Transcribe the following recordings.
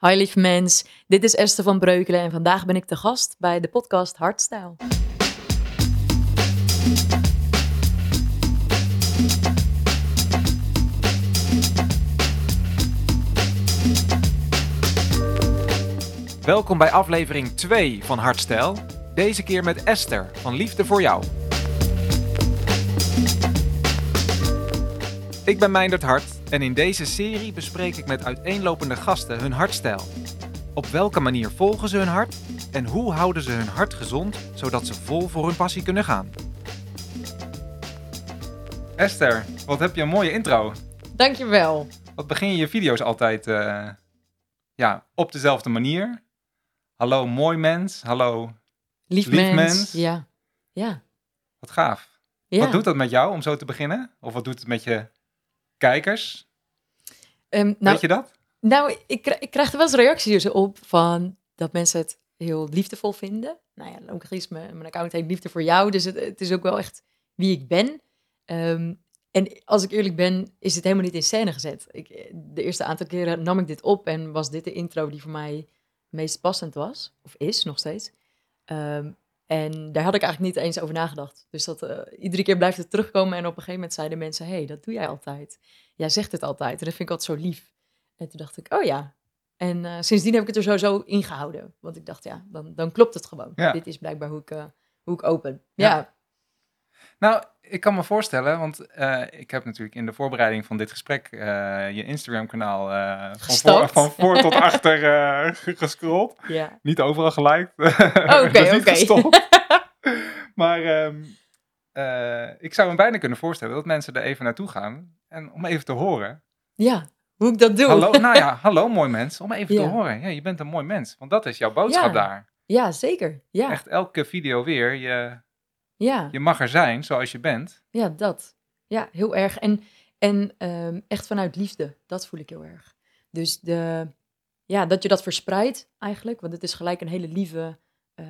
Hi lief mens, dit is Esther van Breukelen en vandaag ben ik te gast bij de podcast Hardstyle. Welkom bij aflevering 2 van Hardstyle. Deze keer met Esther van Liefde voor jou. Ik ben Meindert Hart en in deze serie bespreek ik met uiteenlopende gasten hun hartstijl. Op welke manier volgen ze hun hart en hoe houden ze hun hart gezond zodat ze vol voor hun passie kunnen gaan? Esther, wat heb je een mooie intro. Dankjewel. Wat begin je je video's altijd eh, ja, op dezelfde manier? Hallo mooi mens, hallo Lief, Lief mens. mens. Ja. Ja. wat gaaf. ja. Wat doet dat met jou om zo te beginnen? Of wat doet het met je kijkers? Nou, Weet je dat? nou ik, ik krijg er wel eens reacties op van dat mensen het heel liefdevol vinden. Nou ja, logisch, mijn, mijn account heet Liefde voor jou, dus het, het is ook wel echt wie ik ben. Ehm, en als ik eerlijk ben, is het helemaal niet in scène gezet. Ik, de eerste aantal keren nam ik dit op en was dit de intro die voor mij het meest passend was. Of is, nog steeds. Ehm, en daar had ik eigenlijk niet eens over nagedacht. Dus dat, eh, iedere keer blijft het terugkomen en op een gegeven moment zeiden mensen... hé, hey, dat doe jij altijd. Jij zegt het altijd en dat vind ik altijd zo lief. En toen dacht ik, oh ja. En eh, sindsdien heb ik het er sowieso ingehouden. Want ik dacht, ja, dan, dan klopt het gewoon. Ja. Dit is blijkbaar hoe ik, eh, hoe ik open. Ja. Ja, Nou, ik kan me voorstellen, want eh, ik heb natuurlijk in de voorbereiding van dit gesprek eh, je Instagram-kanaal eh, van, voor, van voor tot achter gescrolld. ja. Niet overal geliked. Oké, Dus oké. maar ehm, eh, ik zou me bijna kunnen voorstellen dat mensen er even naartoe gaan en om even te horen. ja, hoe ik dat doe. Hallo, nou ja, hallo mooi mens, om even Ja. te horen. Ja, je bent een mooi mens, want dat is jouw boodschap Ja. daar. Ja, zeker. Ja, Echt elke video weer, je, ja. je mag er zijn zoals je bent. Ja, dat. Ja, heel erg. En, en ehm, echt vanuit liefde. Dat voel ik heel erg. Dus de, ja, dat je dat verspreidt eigenlijk. Want het is gelijk een hele lieve, eh,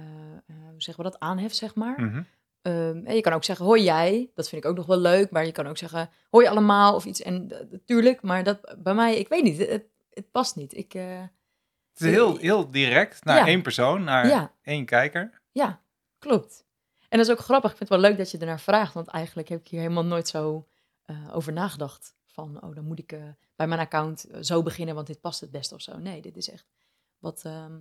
hoe zeggen we dat, aanhef, zeg maar. Mhm. Ehm, en je kan ook zeggen, hoi jij. Dat vind ik ook nog wel leuk. Maar je kan ook zeggen, hoi allemaal of iets. En natuurlijk, maar dat bij mij, ik weet niet, het, het past niet. Ik, eh, Het is heel, heel direct naar Ja. één persoon, naar ja, één kijker. Ja, klopt. En dat is ook grappig. Ik vind het wel leuk dat je ernaar vraagt. Want eigenlijk heb ik hier helemaal nooit zo eh, over nagedacht. Van, oh, dan moet ik eh, bij mijn account eh, zo beginnen, want dit past het best of zo. Nee, dit is echt wat, ehm,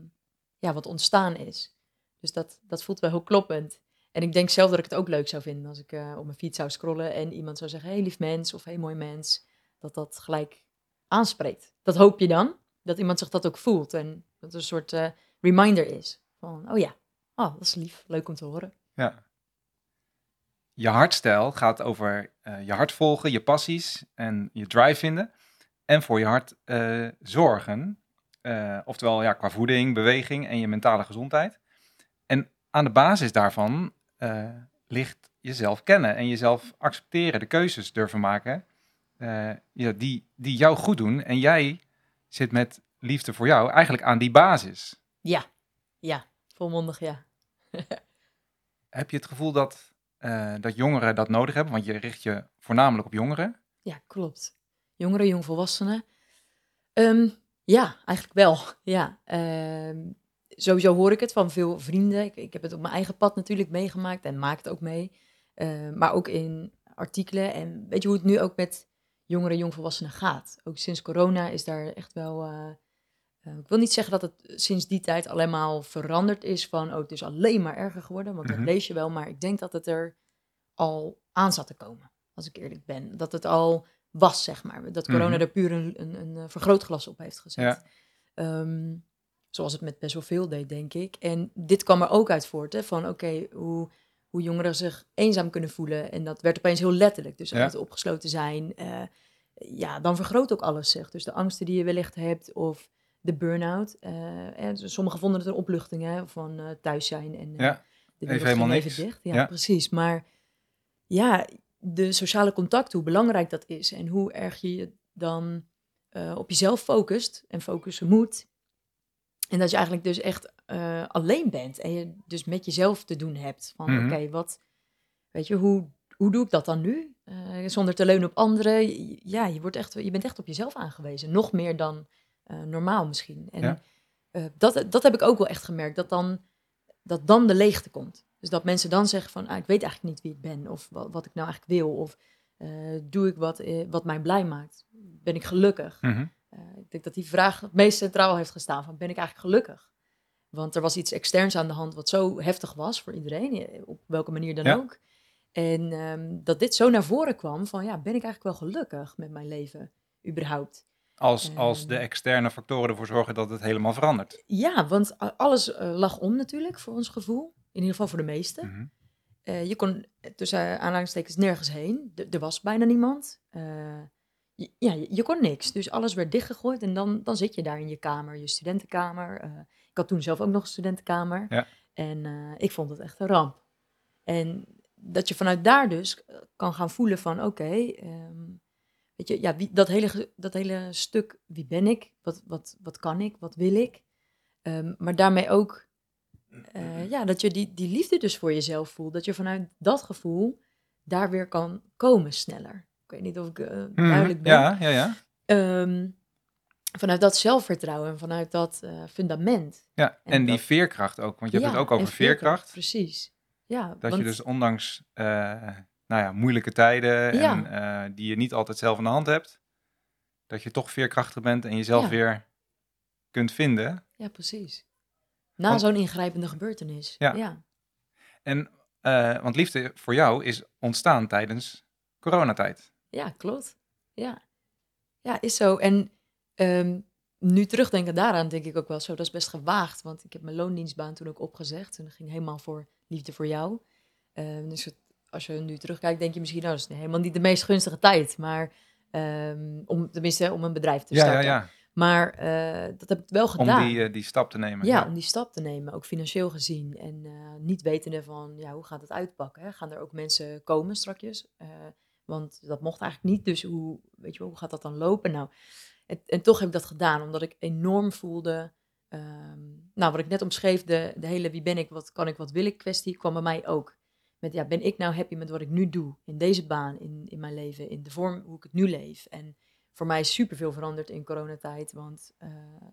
ja, wat ontstaan is. Dus dat, dat voelt wel heel kloppend. En ik denk zelf dat ik het ook leuk zou vinden als ik op mijn fiets zou scrollen en iemand zou zeggen, hey lief mens of hey mooi mens. Dat dat gelijk aanspreekt. Dat hoop je dan, dat iemand zich dat ook voelt. En dat een soort reminder is. Van, oh ja, Oh, dat is lief. Leuk om te horen. Ja. Je hartstijl gaat over eh, je hart volgen, je passies en je drive vinden. En voor je hart eh, zorgen. Eh, oftewel ja, qua voeding, beweging en je mentale gezondheid. En aan de basis daarvan ligt jezelf kennen en jezelf accepteren, de keuzes durven maken. ja, die, die jou goed doen. En jij zit met liefde voor jou eigenlijk aan die basis. Ja, ja. Volmondig ja. Heb je het gevoel dat, eh, dat jongeren dat nodig hebben? Want je richt je voornamelijk op jongeren. Ja, klopt. Jongeren, jongvolwassenen. Ehm, ja, eigenlijk wel. Ja. ehm, sowieso hoor ik het van veel vrienden. Ik, ik heb het op mijn eigen pad natuurlijk meegemaakt en maak het ook mee. Ehm, maar ook in artikelen. En weet je hoe het nu ook met jongeren, jongvolwassenen gaat? Ook sinds corona is daar echt wel... eh, eh, ik wil niet zeggen dat het sinds die tijd allemaal veranderd is van... oh, het is alleen maar erger geworden, want Mhm. dat lees je wel. Maar ik denk dat het er al aan zat te komen, als ik eerlijk ben. Dat het al was, zeg maar. Dat corona Mhm. er puur een, een, een eh, vergrootglas op heeft gezet. Ja. Ehm, zoals het met best wel veel deed, denk ik. En dit kwam er ook uit voort, hè, van oké, hoe, hoe jongeren zich eenzaam kunnen voelen. En dat werd opeens heel letterlijk. Dus Ja. uit opgesloten zijn, eh, ja, dan vergroot ook alles zich. Dus de angsten die je wellicht hebt of de burn-out. eh, en sommigen vonden het een opluchting hè, van eh, thuis zijn en eh, Ja, de wereld even helemaal niks. even dicht. Ja, Ja. precies. Maar ja, de sociale contact, hoe belangrijk dat is en hoe erg je je dan op jezelf focust en focussen moet. En dat je eigenlijk dus echt alleen bent en je dus met jezelf te doen hebt. Van Mhm. oké, wat, weet je, hoe, hoe doe ik dat dan nu? Zonder te leunen op anderen. Ja, je, wordt echt, je bent echt op jezelf aangewezen. Nog meer dan eh, normaal misschien. En Ja. eh, dat, dat heb ik ook wel echt gemerkt, dat dan, dat dan de leegte komt. Dus dat mensen dan zeggen van, ah, ik weet eigenlijk niet wie ik ben, of wat, wat ik nou eigenlijk wil, of eh, doe ik wat, wat mij blij maakt? Ben ik gelukkig? Mhm. Ik denk dat die vraag het meest centraal heeft gestaan van, ben ik eigenlijk gelukkig? Want er was iets externs aan de hand wat zo heftig was voor iedereen, op welke manier dan Ja. ook. En ehm, dat dit zo naar voren kwam van, ja, ben ik eigenlijk wel gelukkig met mijn leven, überhaupt? Als, als de Ehm. externe factoren ervoor zorgen dat het helemaal verandert. Ja, want alles eh, lag om natuurlijk voor ons gevoel. In ieder geval voor de meesten. Eh, je kon eh, tussen aanhalingstekens nergens heen. D- er was bijna niemand. Je, ja, je, je kon niks. Dus alles werd dichtgegooid en dan, dan zit je daar in je kamer, je studentenkamer. Ik had toen zelf ook nog een studentenkamer. Ja. En ik vond het echt een ramp. En dat je vanuit daar dus kan gaan voelen van oké, ehm, weet je, ja, wie, dat, hele, dat hele stuk, wie ben ik? Wat, wat, wat kan ik? Wat wil ik? Ehm, maar daarmee ook eh, ja, dat je die, die liefde dus voor jezelf voelt. Dat je vanuit dat gevoel daar weer kan komen sneller. Ik weet niet of ik eh, Mhm. duidelijk ben. Ja, ja, ja. Ehm, vanuit dat zelfvertrouwen, vanuit dat eh, fundament. ja. En, En die dat- veerkracht ook. Want je hebt Ja, het ook over veerkracht. Precies. Ja, Dat want, je dus ondanks nou ja, moeilijke tijden en eh, die je niet altijd zelf in de hand hebt, dat je toch veerkrachtig bent en jezelf Ja. weer kunt vinden. Ja, precies. Na Want- zo'n ingrijpende gebeurtenis. Ja. ja. En, eh, want liefde voor jou is ontstaan tijdens coronatijd. Ja, klopt. Ja. Ja, is zo. En ehm, nu terugdenken daaraan denk ik ook wel zo, dat is best gewaagd. Want ik heb mijn loondienstbaan toen ook opgezegd. En dat ging helemaal voor liefde voor jou. Dus als je nu terugkijkt, denk je misschien, nou, dat is helemaal niet de meest gunstige tijd. Maar ehm, om, tenminste, om een bedrijf te Ja, ja, starten. ja. Maar eh, dat heb ik wel Om gedaan. die, eh, die stap te nemen. Ja, om die stap te nemen, ook financieel gezien. En eh, niet wetende van, ja, hoe gaat het uitpakken? Hè? Gaan er ook mensen komen strakjes? Want dat mocht eigenlijk niet, dus hoe, weet je wel, hoe gaat dat dan lopen? Nou, en, en toch heb ik dat gedaan, omdat ik enorm voelde... ehm, nou, wat ik net omschreef, de, de hele wie ben ik, wat kan ik, wat wil ik kwestie, kwam bij mij ook. Met, ja, ben ik nou happy met wat ik nu doe, in deze baan, in, in mijn leven, in de vorm hoe ik het nu leef? En voor mij is superveel veranderd in coronatijd. Want eh,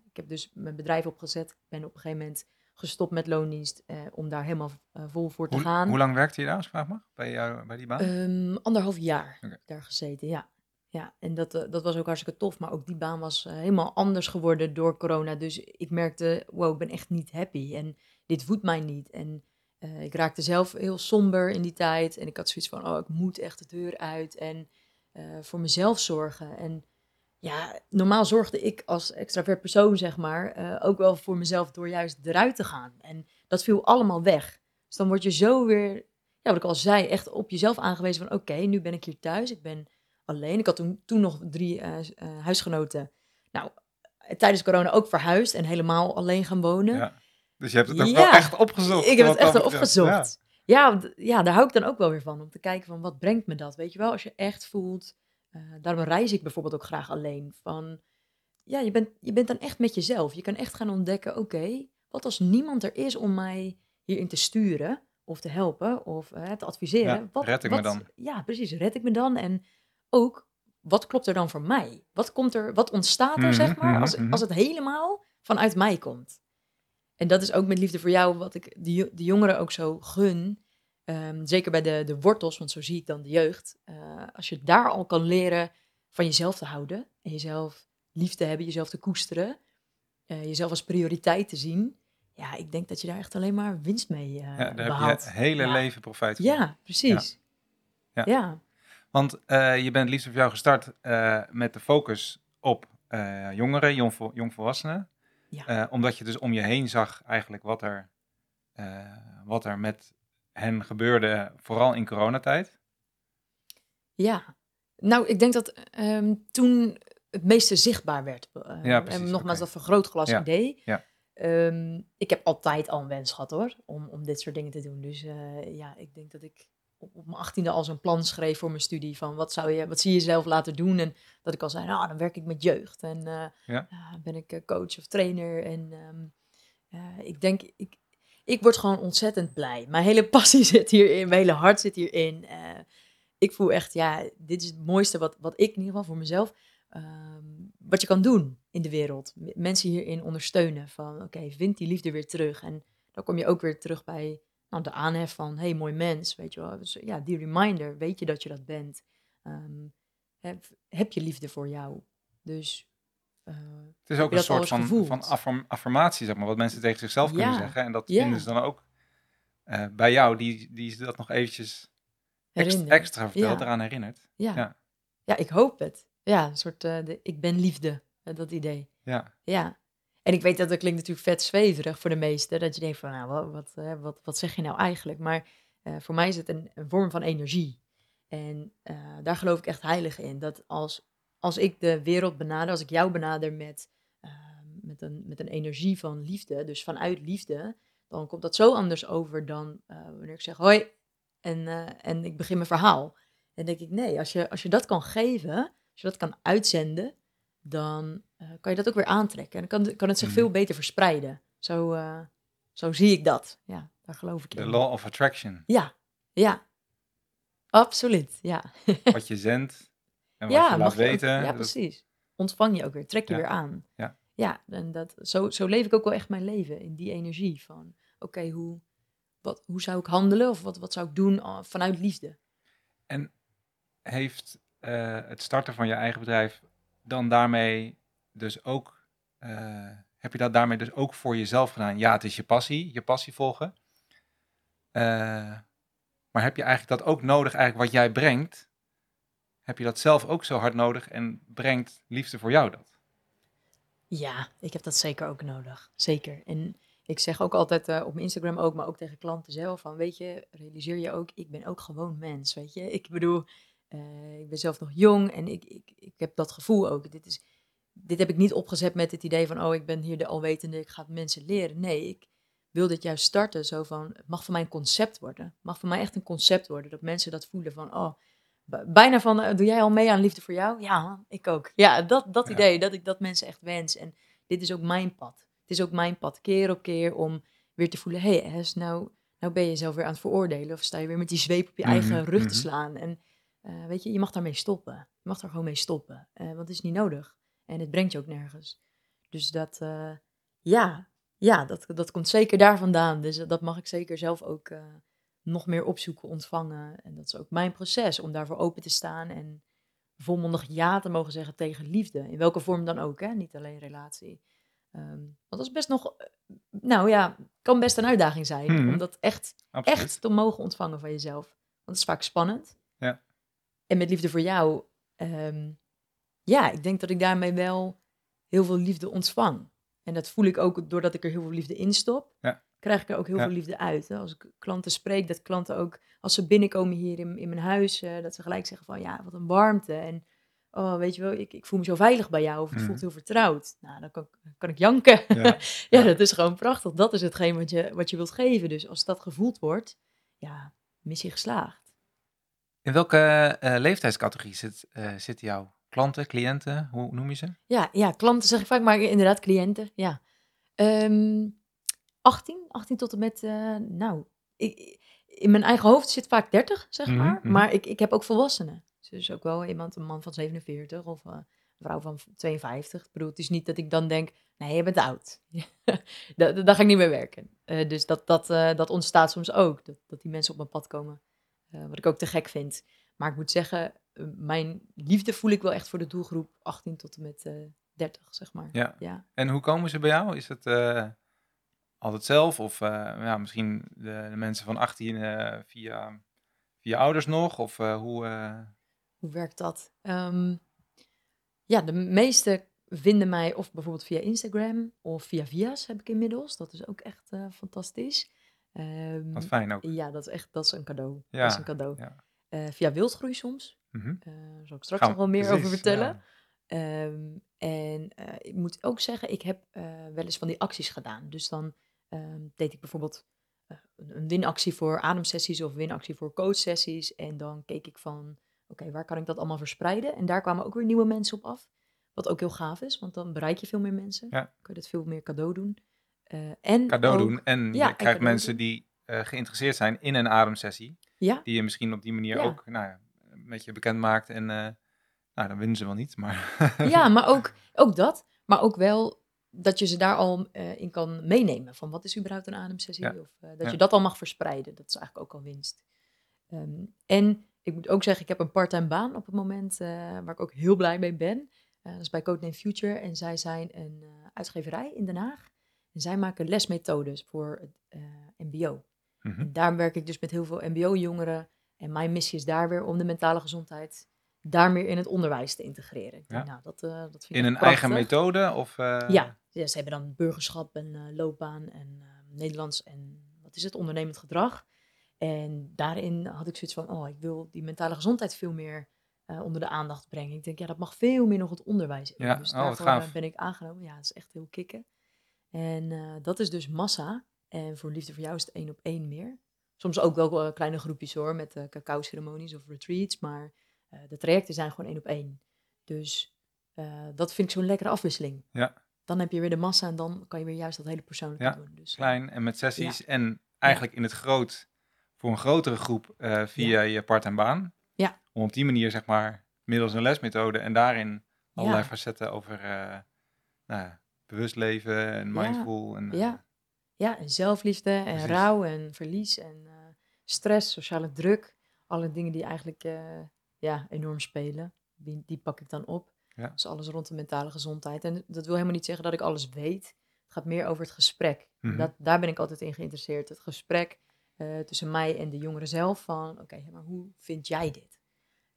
ik heb dus mijn bedrijf opgezet. Ik ben op een gegeven moment gestopt met loondienst eh, om daar helemaal eh, vol voor te Hoe, gaan. hoe lang werkte je daar, als ik vraag mag, bij, jou, bij die baan? Ehm, anderhalf jaar daar gezeten, ja. Ja, en dat, dat was ook hartstikke tof. Maar ook die baan was helemaal anders geworden door corona. Dus ik merkte, wow, ik ben echt niet happy. En dit voedt mij niet. En eh, ik raakte zelf heel somber in die tijd. En ik had zoiets van, oh, ik moet echt de deur uit. En eh, voor mezelf zorgen. En ja, normaal zorgde ik als extravert persoon, zeg maar, eh, ook wel voor mezelf door juist eruit te gaan. En dat viel allemaal weg. Dus dan word je zo weer, ja, wat ik al zei, echt op jezelf aangewezen van, oké, nu ben ik hier thuis. Ik ben alleen. Ik had toen, toen nog drie huisgenoten. Nou, tijdens corona ook verhuisd en helemaal alleen gaan wonen. Ja. Dus je hebt het ook Ja. wel echt opgezocht. Ik heb het echt opgezocht. Ja. ja, daar hou ik dan ook wel weer van. Om te kijken van wat brengt me dat. Weet je wel, als je echt voelt. eh, daarom reis ik bijvoorbeeld ook graag alleen. Van ja, je bent, je bent dan echt met jezelf. Je kan echt gaan ontdekken, oké, wat als niemand er is om mij hierin te sturen of te helpen of eh, te adviseren. Ja, wat, red ik me wat- dan? Ja, precies. Red ik me dan? En ook, wat klopt er dan voor mij? Wat, komt er, wat ontstaat er, Mhm, zeg maar, mhm, als, mhm. als het helemaal vanuit mij komt? En dat is ook met liefde voor jou, wat ik de, de jongeren ook zo gun. Ehm, zeker bij de, de wortels, want zo zie ik dan de jeugd. Eh, als je daar al kan leren van jezelf te houden en jezelf lief te hebben, jezelf te koesteren, eh, jezelf als prioriteit te zien. Ja, ik denk dat je daar echt alleen maar winst mee eh Ja, daar heb behaalt. je het hele Ja. leven profijt van. Ja, precies. Ja. Ja. ja. Want eh, je bent liefst voor jou gestart eh, met de focus op eh, jongeren, jongvo- jongvolwassenen. Ja. Eh, omdat je dus om je heen zag eigenlijk wat er, eh, wat er met hen gebeurde, vooral in coronatijd. Ja, nou, ik denk dat ehm, toen het meeste zichtbaar werd. eh, Ja, precies, En nogmaals, dat vergrootglas Ja, idee. ja. Ehm, ik heb altijd al een wens gehad hoor, om, om dit soort dingen te doen. Dus ja, ik denk dat ik op, mijn achttiende al zo'n plan schreef voor mijn studie. Van wat, zou je, wat zie je zelf laten doen? En dat ik al zei, nou, dan werk ik met jeugd. En eh, Ja. ja, ben ik eh, coach of trainer. En ehm, eh, ik denk, ik, ik word gewoon ontzettend blij. Mijn hele passie zit hierin, mijn hele hart zit hierin. Eh, ik voel echt, ja, dit is het mooiste wat, wat ik in ieder geval voor mezelf, ehm, wat je kan doen in de wereld. Mensen hierin ondersteunen van, oké, vind die liefde weer terug. En dan kom je ook weer terug bij nou, de aanhef van, hey, mooi mens, weet je wel. Dus, ja, die reminder, weet je dat je dat bent. Ehm, heb, heb je liefde voor jou. Dus eh, Het is ook een soort van, gevoeld? van affirm- affirmatie, zeg maar, wat mensen tegen zichzelf kunnen zeggen. En dat ja. vinden ze dan ook eh, bij jou, die, die dat nog eventjes herinneren. extra vertelt, Ja. eraan herinnert. Ja. Ja. ik hoop het. Ja, een soort, eh, de, ik ben liefde, dat idee. Ja, Ja. En ik weet dat dat klinkt natuurlijk vet zweverig voor de meesten. Dat je denkt van, nou, wat, wat, wat, zeg je nou eigenlijk? Maar eh, voor mij is het een, vorm van energie. En eh, daar geloof ik echt heilig in. Dat als, als ik de wereld benader, als ik jou benader met, eh, met, een, met een energie van liefde, dus vanuit liefde, dan komt dat zo anders over dan eh, wanneer ik zeg hoi en, en ik begin mijn verhaal. Dan denk ik, nee, als je, als je dat kan geven, als je dat kan uitzenden, dan eh, kan je dat ook weer aantrekken. En dan kan, kan het zich Mhm. veel beter verspreiden. Zo, eh, zo zie ik dat. Ja, daar geloof ik de in. law of attraction. Ja, ja. Absoluut, ja. Wat je zendt en wat ja, je laat ook- weten. ja, dat- precies. Ontvang je ook weer, trek je Ja. weer aan. Ja. Ja, en dat, zo, zo leef ik ook wel echt mijn leven, in die energie van, oké, hoe, wat, hoe zou ik handelen of wat, wat zou ik doen ah, vanuit liefde? En heeft eh, het starten van je eigen bedrijf dan daarmee dus ook, eh, heb je dat daarmee dus ook voor jezelf gedaan? Ja, het is je passie, je passie volgen. Eh, maar heb je eigenlijk dat ook nodig, eigenlijk wat jij brengt? Heb je dat zelf ook zo hard nodig en brengt liefde voor jou dat? Ja, ik heb dat zeker ook nodig. Zeker. En ik zeg ook altijd eh, op Instagram ook, maar ook tegen klanten zelf van, weet je, realiseer je ook, ik ben ook gewoon mens, weet je. Ik bedoel, eh, ik ben zelf nog jong en ik, ik, ik heb dat gevoel ook. Dit, is, dit heb ik niet opgezet met het idee van, oh, ik ben hier de alwetende, ik ga mensen leren. Nee, ik wil dit juist starten zo van, het mag voor mij een concept worden. Het mag voor mij echt een concept worden, dat mensen dat voelen van, oh, bijna van, eh, doe jij al mee aan liefde voor jou? Ja, ik ook. Ja, dat, dat Ja. idee, dat ik dat mensen echt wens. En dit is ook mijn pad. Het is ook mijn pad, keer op keer, om weer te voelen, hé, hey, nou, nou ben je jezelf weer aan het veroordelen. Of sta je weer met die zweep op je eigen Mhm, rug mhm. te slaan. En eh, weet je, je mag daarmee stoppen. Je mag er gewoon mee stoppen, eh, want het is niet nodig. En het brengt je ook nergens. Dus dat, eh, ja, ja dat, dat komt zeker daar vandaan. Dus dat mag ik zeker zelf ook nog meer opzoeken, ontvangen. En dat is ook mijn proces, om daarvoor open te staan en volmondig ja te mogen zeggen tegen liefde. In welke vorm dan ook, hè? niet alleen relatie. Ehm, want dat is best nog, nou ja, kan best een uitdaging zijn. Mhm. Om dat echt, Absoluut. echt te mogen ontvangen van jezelf. Want het is vaak spannend. Ja. En met liefde voor jou, ehm, ja, ik denk dat ik daarmee wel heel veel liefde ontvang. En dat voel ik ook doordat ik er heel veel liefde in stop. Ja. Krijg ik er ook heel Ja. veel liefde uit. Hè? Als ik klanten spreek, dat klanten ook, als ze binnenkomen hier in, in mijn huis, eh, dat ze gelijk zeggen van ja, wat een warmte. En oh, weet je wel, ik, ik voel me zo veilig bij jou. Of het Mhm. voelt heel vertrouwd. Nou, dan kan, ik- kan ik janken. Ja. ja, Ja. dat is gewoon prachtig. Dat is hetgeen wat je, wat je wilt geven. Dus als dat gevoeld wordt, ja, missie geslaagd. In welke eh, leeftijdscategorie zit, eh, zitten jouw klanten, cliënten? Hoe noem je ze? Ja, ja, klanten zeg ik vaak, maar inderdaad cliënten, ja. Ehm 18, 18 tot en met, eh, nou, ik, in mijn eigen hoofd zit vaak 30, zeg Mhm, maar. mhm. Maar ik, ik heb ook volwassenen. Dus ook wel iemand, een man van 47 of een vrouw van 52. Ik bedoel, het is niet dat ik dan denk, nee, je bent oud. daar, daar ga ik niet mee werken. Dus dat, dat, dat ontstaat soms ook, dat, dat die mensen op mijn pad komen. Eh, wat ik ook te gek vind. Maar ik moet zeggen, eh, mijn liefde voel ik wel echt voor de doelgroep 18 tot en met eh 30, zeg maar. Ja. ja. En hoe komen ze bij jou? Is het eh, altijd zelf? Of eh, ja, misschien de, de mensen van 18 eh, via, via ouders nog? Of eh, hoe... eh, Hoe werkt dat? Ehm, ja, de meeste vinden mij of bijvoorbeeld via Instagram of via Via's heb ik inmiddels. Dat is ook echt eh, fantastisch. Ehm, wat fijn ook. ja, dat is echt dat is een cadeau. Ja, dat is een cadeau. ja. Eh, via Wildgroei soms. Daar zal ik straks Gaan nog we- wel meer precies, over vertellen. ja. Ehm, en eh, ik moet ook zeggen, ik heb wel eens van die acties gedaan. Dus dan ehm, deed ik bijvoorbeeld een een winactie voor ademsessies of winactie voor coachsessies. En dan keek ik van, oké, waar kan ik dat allemaal verspreiden? En daar kwamen ook weer nieuwe mensen op af. Wat ook heel gaaf is, want dan bereik je veel meer mensen. Ja. Kun je dat veel meer cadeau doen. Eh, en Cadeau ook- doen. En Ja, je krijgt mensen doen. die eh, geïnteresseerd zijn in een ademsessie. Ja, Die je misschien op die manier Ja. ook nou, ja, met je bekend maakt. En eh, Nou, dan winnen ze wel niet, maar... Ja, maar ook, ook dat. Maar ook wel dat je ze daar al in kan meenemen. Van wat is überhaupt een ademsessie? Of dat je dat al mag verspreiden. Dat is eigenlijk ook al winst. Ehm, en ik moet ook zeggen, ik heb een parttime baan op het moment waar ik ook heel blij mee ben. Dat is bij Codename Future. En zij zijn een uitgeverij in Den Haag. En zij maken lesmethodes voor het eh, mbo. En daar werk ik dus met heel veel mbo-jongeren. En mijn missie is daar weer om de mentale gezondheid daar meer in het onderwijs te integreren. Ik denk, Ja. nou, dat, eh, dat vind ik In een eigen methode? Of, eh, Ja, ja, ze hebben dan burgerschap en loopbaan en Nederlands en wat is het, ondernemend gedrag. En daarin had ik zoiets van, oh, ik wil die mentale gezondheid veel meer onder de aandacht brengen. Ik denk, ja, dat mag veel meer nog het onderwijs in. Ja, dus oh, daarvoor gaaf. ben ik aangenomen. Ja, dat is echt heel kicken. En eh, dat is dus massa. En voor Liefde voor Jou is het één op één meer. Soms ook wel eh, kleine groepjes hoor, met eh cacao-ceremonies of retreats. Maar de trajecten zijn gewoon één op één. Dus dat vind ik zo'n lekkere afwisseling. Ja. Dan heb je weer de massa en dan kan je weer juist dat hele persoonlijke Ja, doen. Dus, Klein en met sessies. En eigenlijk in het groot, voor een grotere groep, via je part-time baan. Ja. Om op die manier, zeg maar, middels een lesmethode en daarin allerlei Ja. facetten over eh, nou, ja, bewust leven en Ja, mindful. En, eh, Ja. Ja, en zelfliefde en Precies. rouw en verlies en eh, stress, sociale druk. Alle dingen die eigenlijk eh, ja, enorm spelen, die, die pak ik dan op. Ja. Dus alles rond de mentale gezondheid. En dat wil helemaal niet zeggen dat ik alles weet. Het gaat meer over het gesprek. Mhm. Dat, daar ben ik altijd in geïnteresseerd. Het gesprek tussen mij en de jongeren zelf. Van, oké, maar hoe vind jij dit?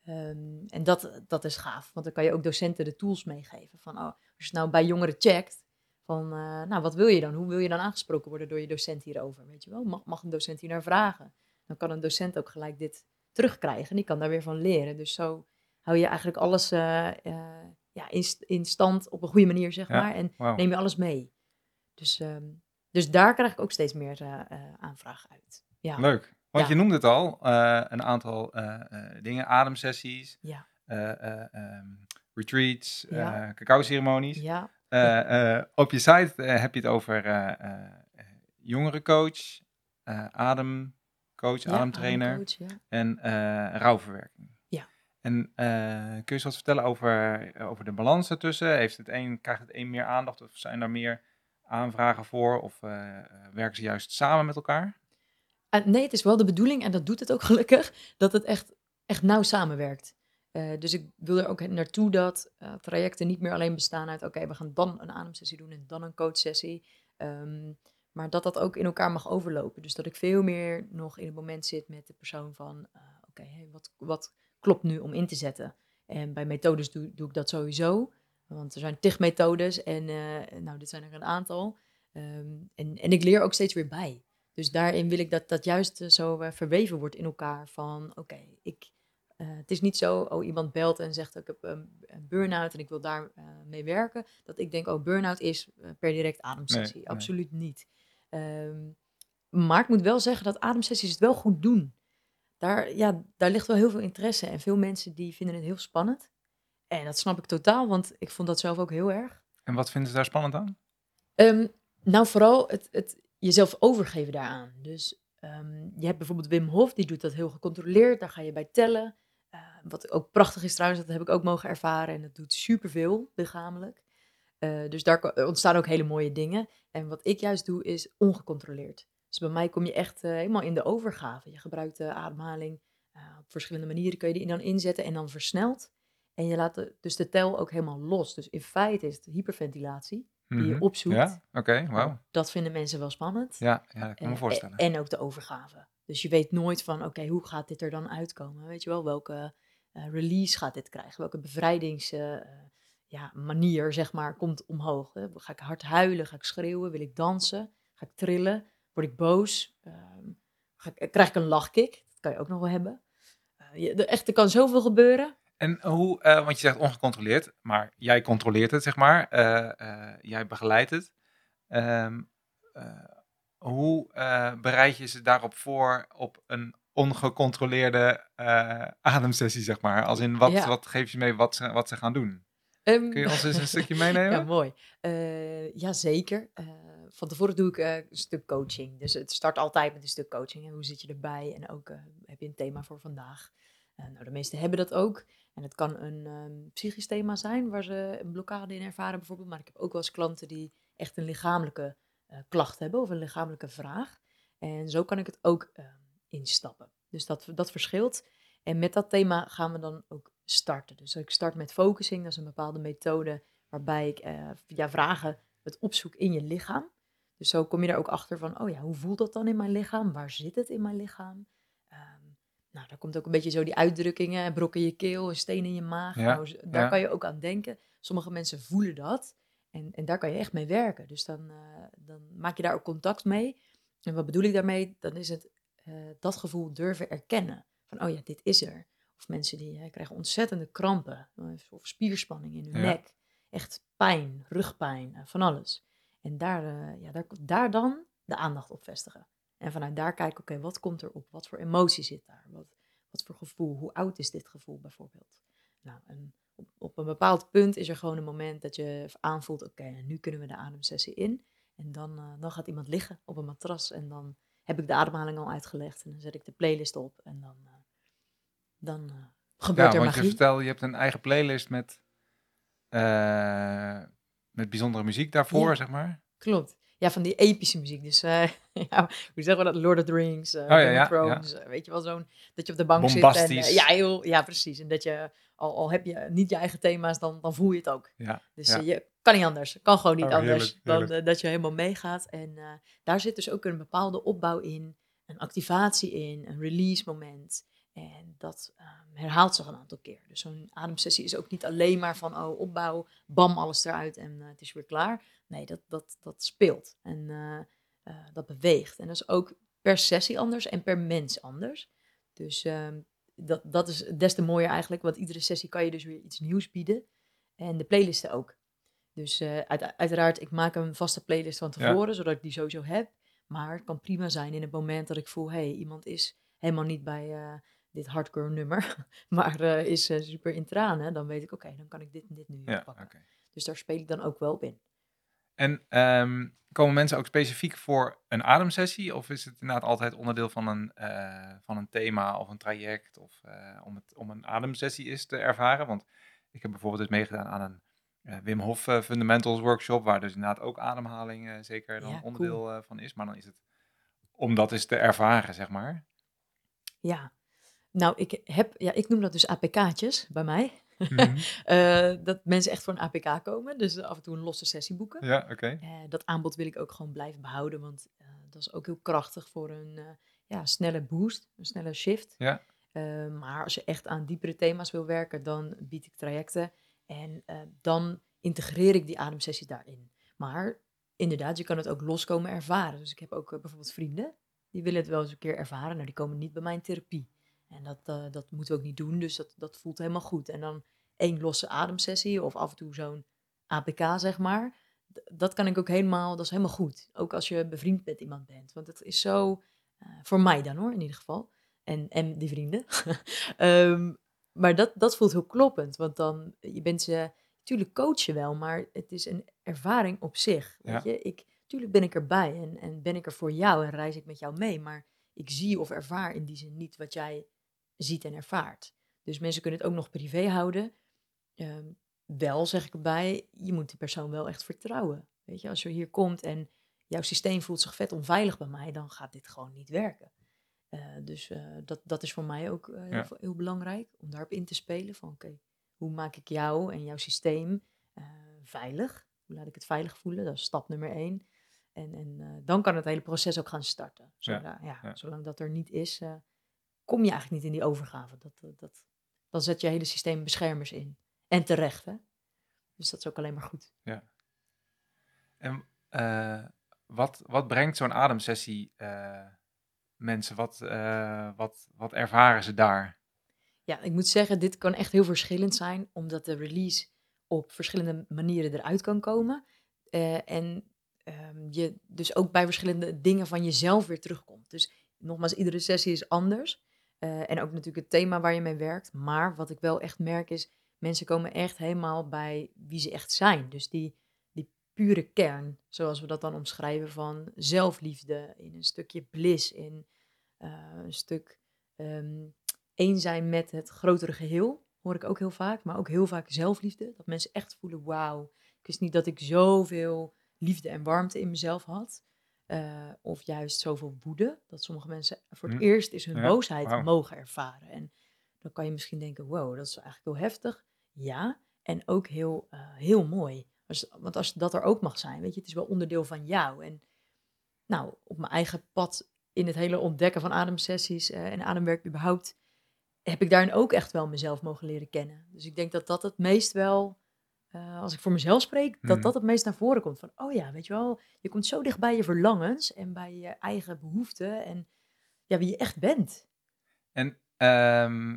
Ehm, en dat, dat is gaaf. Want dan kan je ook docenten de tools meegeven. Van, oh, als je het nou bij jongeren checkt. Van, eh, nou, wat wil je dan? Hoe wil je dan aangesproken worden door je docent hierover? Weet je wel? Mag, mag een docent hier naar vragen? Dan kan een docent ook gelijk dit terugkrijgen. En die kan daar weer van leren. Dus zo hou je eigenlijk alles eh, eh, ja, in, in stand op een goede manier, zeg Ja, maar. En neem je alles mee. Dus, ehm, dus daar krijg ik ook steeds meer aanvragen uit. Ja, Leuk. Want Ja. je noemde het al, eh, een aantal eh, eh, dingen, ademsessies, ja, eh, eh, ehm, retreats, Ja. cacao-ceremonies. ja, op je site heb je het over jongerencoach, ademcoach, ademtrainer ademcoach, en rouwverwerking. En kun je eens wat vertellen over, over de balans ertussen? Heeft het een, krijgt het een meer aandacht of zijn er meer aanvragen voor? Of werken ze juist samen met elkaar? Eh, nee, het is wel de bedoeling, en dat doet het ook gelukkig, dat het echt, echt nauw samenwerkt. Eh, dus ik wil er ook naartoe dat eh, trajecten niet meer alleen bestaan uit, oké, we gaan dan een ademsessie doen en dan een coachsessie. Ehm, maar dat dat ook in elkaar mag overlopen. Dus dat ik veel meer nog in het moment zit met de persoon van, eh, oké, wat, wat klopt nu om in te zetten? En bij methodes doe, doe ik dat sowieso. Want er zijn tig methodes en nou, dit zijn er een aantal. Ehm, en, en ik leer ook steeds weer bij. Dus daarin wil ik dat dat juist eh, zo eh, verweven wordt in elkaar. Van oké, ik. eh, het is niet zo, oh iemand belt en zegt ik heb een, een burn-out en ik wil daar mee werken. Dat ik denk, oh burn-out is per direct ademsessie. Nee, nee. Absoluut niet. Ehm, maar ik moet wel zeggen dat ademsessies het wel goed doen. Daar, ja, daar ligt wel heel veel interesse en veel mensen die vinden het heel spannend. En dat snap ik totaal, want ik vond dat zelf ook heel erg. En wat vinden ze daar spannend aan? Ehm, nou, vooral het, het jezelf overgeven daaraan. Dus ehm, je hebt bijvoorbeeld Wim Hof, die doet dat heel gecontroleerd. Daar ga je bij tellen. Eh, wat ook prachtig is trouwens, dat heb ik ook mogen ervaren. En dat doet superveel lichamelijk. Eh, dus daar ontstaan ook hele mooie dingen. En wat ik juist doe, is ongecontroleerd. Dus bij mij kom je echt eh, helemaal in de overgave. Je gebruikt de ademhaling. op verschillende manieren kun je die dan inzetten en dan versneld. En je laat dus de tel ook helemaal los. Dus in feite is het hyperventilatie die je Mhm. opzoekt. Ja, oké. Nou, Dat vinden mensen wel spannend. Ja, ja, dat kan me Eh, voorstellen. En ook de overgave. Dus je weet nooit van, oké, hoe gaat dit er dan uitkomen? Weet je wel, welke eh, release gaat dit krijgen? Welke bevrijdings eh, ja, manier, zeg maar, komt omhoog? Hè? Ga ik hard huilen? Ga ik schreeuwen? Wil ik dansen? Ga ik trillen? Word ik boos? Ehm, ga ik, krijg ik een lachkick? Dat kan je ook nog wel hebben. Je, er, echt, er kan zoveel gebeuren. En hoe, eh, want je zegt ongecontroleerd, maar jij controleert het, zeg maar. eh, eh, jij begeleidt het. Ehm, eh, hoe bereid je ze daarop voor op een ongecontroleerde ademsessie, zeg maar? Als in, wat, Ja. wat geef je mee wat ze, wat ze gaan doen? Ehm, Kun je ons eens een stukje meenemen? Ja, mooi. Ja, zeker. Eh, van tevoren doe ik een stuk coaching. Dus het start altijd met een stuk coaching. En hoe zit je erbij? En ook heb je een thema voor vandaag. Nou, de meesten hebben dat ook. En het kan een um, psychisch thema zijn waar ze een blokkade in ervaren bijvoorbeeld. Maar ik heb ook wel eens klanten die echt een lichamelijke uh, klacht hebben of een lichamelijke vraag. En zo kan ik het ook uh, instappen. Dus dat, dat verschilt. En met dat thema gaan we dan ook starten. Dus ik start met focusing, dat is een bepaalde methode waarbij ik uh, via vragen het opzoek in je lichaam. Dus zo kom je er ook achter van, oh ja, hoe voelt dat dan in mijn lichaam? Waar zit het in mijn lichaam? Nou, daar komt ook een beetje zo die uitdrukkingen, brok in je keel, een steen in je maag. Ja, nou, daar ja. kan je ook aan denken. Sommige mensen voelen dat en, en daar kan je echt mee werken. Dus dan, uh, dan maak je daar ook contact mee. En wat bedoel ik daarmee? Dan is het uh, dat gevoel durven erkennen. Van, oh ja, dit is er. Of mensen die uh, krijgen ontzettende krampen of spierspanning in hun Ja. nek. Echt pijn, rugpijn, eh, van alles. En daar, eh, ja, daar, daar dan de aandacht op vestigen. En vanuit daar kijken, oké, wat komt er op? Wat voor emotie zit daar? Wat, wat voor gevoel? Hoe oud is dit gevoel bijvoorbeeld? Nou, en op, op een bepaald punt is er gewoon een moment dat je aanvoelt, oké, nu kunnen we de ademsessie in. En dan, uh, dan gaat iemand liggen op een matras en dan heb ik de ademhaling al uitgelegd. En dan zet ik de playlist op en dan, uh, dan uh, gebeurt ja, er want je magie. vertelde, je hebt een eigen playlist met, met bijzondere muziek daarvoor, Ja. zeg maar. Klopt. Ja, van die epische muziek. Dus uh, ja, hoe zeggen we dat? Lord of the Rings, uh, oh, Game ja, of Thrones. Ja. Weet je wel, zo'n dat je op de bank zit. En, ja, heel, ja, precies. En dat je, al, al heb je niet je eigen thema's, dan, dan voel je het ook. Ja, Dus je kan niet anders. Kan gewoon niet Oh, anders heerlijk, dan heerlijk. dat je helemaal meegaat. En daar zit dus ook een bepaalde opbouw in, een activatie in, een release moment. En dat um, herhaalt zich een aantal keer. Dus zo'n ademsessie is ook niet alleen maar van oh, opbouw, bam, alles eruit en uh, het is weer klaar. Nee, dat, dat, dat speelt en uh, dat beweegt. En dat is ook per sessie anders en per mens anders. Dus um, dat, dat is des te mooier eigenlijk, want iedere sessie kan je dus weer iets nieuws bieden. En de playlisten ook. Dus uh, uit, uiteraard, ik maak een vaste playlist van tevoren, ja. zodat ik die sowieso heb. Maar het kan prima zijn in het moment dat ik voel, hé, hey, iemand is helemaal niet bij dit hardcore nummer, maar uh, is uh, super in tranen. Dan weet ik, oké, okay, dan kan ik dit en dit nu ja, pakken. Okay. Dus daar speel ik dan ook wel op in. En um, komen mensen ook specifiek voor een ademsessie? Of is het inderdaad altijd onderdeel van een, uh, van een thema of een traject? Of uh, om, het, om een ademsessie is te ervaren? Want ik heb bijvoorbeeld eens meegedaan aan een uh, Wim Hof Fundamentals workshop. Waar dus inderdaad ook ademhaling zeker dan Ja, onderdeel cool. van is. Maar dan is het om dat eens te ervaren, zeg maar. Ja, nou, ik heb, ja, ik noem dat dus APK'tjes bij mij. Mhm. uh, dat mensen echt voor een APK komen. Dus af en toe een losse sessie boeken. Ja, oké. Okay. Uh, dat aanbod wil ik ook gewoon blijven behouden. Want uh, dat is ook heel krachtig voor een ja, snelle boost, een snelle shift. Ja. maar als je echt aan diepere thema's wil werken, dan bied ik trajecten. En dan integreer ik die ademsessie daarin. Maar inderdaad, je kan het ook los komen ervaren. Dus ik heb ook bijvoorbeeld vrienden, die willen het wel eens een keer ervaren. Nou, die komen niet bij mij in therapie. En dat, uh, dat moeten we ook niet doen, dus dat, dat voelt helemaal goed. En dan één losse ademsessie of af en toe zo'n APK, zeg maar. Dat kan ik ook helemaal, dat is helemaal goed. Ook als je bevriend met iemand bent. Want het is zo, uh, voor mij dan hoor, in ieder geval. En, en die vrienden. um, maar dat, dat voelt heel kloppend, want dan, je bent ze, natuurlijk coach je wel, maar het is een ervaring op zich. Weet Ja. je? Ik, tuurlijk ben ik erbij en, en ben ik er voor jou en reis ik met jou mee, maar ik zie of ervaar in die zin niet wat jij ziet en ervaart. Dus mensen kunnen het ook nog privé houden. Um, wel, zeg ik erbij, je moet die persoon wel echt vertrouwen. Weet je, als je hier komt en jouw systeem voelt zich vet onveilig bij mij, dan gaat dit gewoon niet werken. Uh, dus uh, dat, dat is voor mij ook uh, Ja. heel, heel belangrijk, om daarop in te spelen. Van oké, okay, hoe maak ik jou en jouw systeem veilig? Hoe laat ik het veilig voelen? Dat is stap nummer één. En, en dan kan het hele proces ook gaan starten. Zolang, ja, ja, zolang dat er niet is, kom je eigenlijk niet in die overgave. Dat, dat, dat, dan zet je hele systeem beschermers in. En terecht, hè? Dus dat is ook alleen maar goed. En uh, wat, wat brengt zo'n ademsessie uh, mensen? Wat, uh, wat, wat ervaren ze daar? Ja, ik moet zeggen, dit kan echt heel verschillend zijn, omdat de release op verschillende manieren eruit kan komen. En um, je dus ook bij verschillende dingen van jezelf weer terugkomt. Dus nogmaals, iedere sessie is anders. Uh, en ook natuurlijk het thema waar je mee werkt. Maar wat ik wel echt merk is, mensen komen echt helemaal bij wie ze echt zijn. Dus die, die pure kern, zoals we dat dan omschrijven, van zelfliefde, in een stukje bliss, in uh, een stuk um, zijn met het grotere geheel. Hoor ik ook heel vaak. Maar ook heel vaak zelfliefde. Dat mensen echt voelen, wauw. Ik wist niet dat ik zoveel liefde en warmte in mezelf had. Eh, of juist zoveel woede. Dat sommige mensen voor het Hm. eerst is hun Ja, boosheid mogen ervaren. En dan kan je misschien denken, wow, dat is eigenlijk heel heftig. Ja, en ook heel, eh, heel mooi. Als, want als dat er ook mag zijn, weet je, het is wel onderdeel van jou. En nou, op mijn eigen pad in het hele ontdekken van ademsessies eh, en ademwerk überhaupt, heb ik daarin ook echt wel mezelf mogen leren kennen. Dus ik denk dat dat het meest wel, eh, als ik voor mezelf spreek, dat Mhm. dat het meest naar voren komt. Van, oh ja, weet je wel, je komt zo dicht bij je verlangens en bij je eigen behoeften en ja, wie je echt bent. En ehm,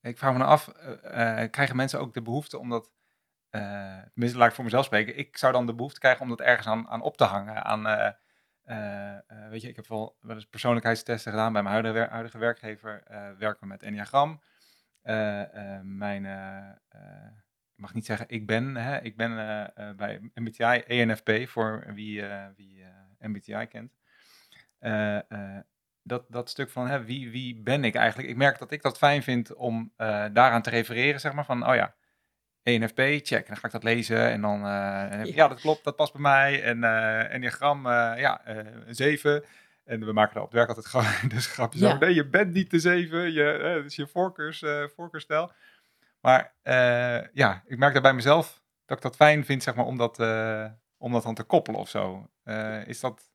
ik vraag me nou af, eh, eh, krijgen mensen ook de behoefte om dat, tenminste laat ik voor mezelf spreken, ik zou dan de behoefte krijgen om dat ergens aan, aan op te hangen. Aan, weet je, ik heb wel, wel eens persoonlijkheidstesten gedaan bij mijn huidige, wer- huidige werkgever, werken we met Enneagram. Mijn, mag niet zeggen ik ben, hè, ik ben eh, eh, bij MBTI ENFP, voor wie, eh, wie MBTI kent. Dat, dat stuk van hè, wie, wie ben ik eigenlijk? Ik merk dat ik dat fijn vind om daaraan te refereren, zeg maar. Van, oh ja, ENFP, check. Dan ga ik dat lezen en dan, en Ja. ja, dat klopt, dat past bij mij. En eh Enneagram, eh, ja, een 7. En we maken daar op het werk altijd gewoon dus grapjes Ja. over. Nee, je bent niet de 7, je, dat is je voorkeurs, voorkeurstijl. Maar eh, ja, ik merk daar bij mezelf dat ik dat fijn vind, zeg maar, om dat, eh, om dat dan te koppelen of zo. Eh, is dat...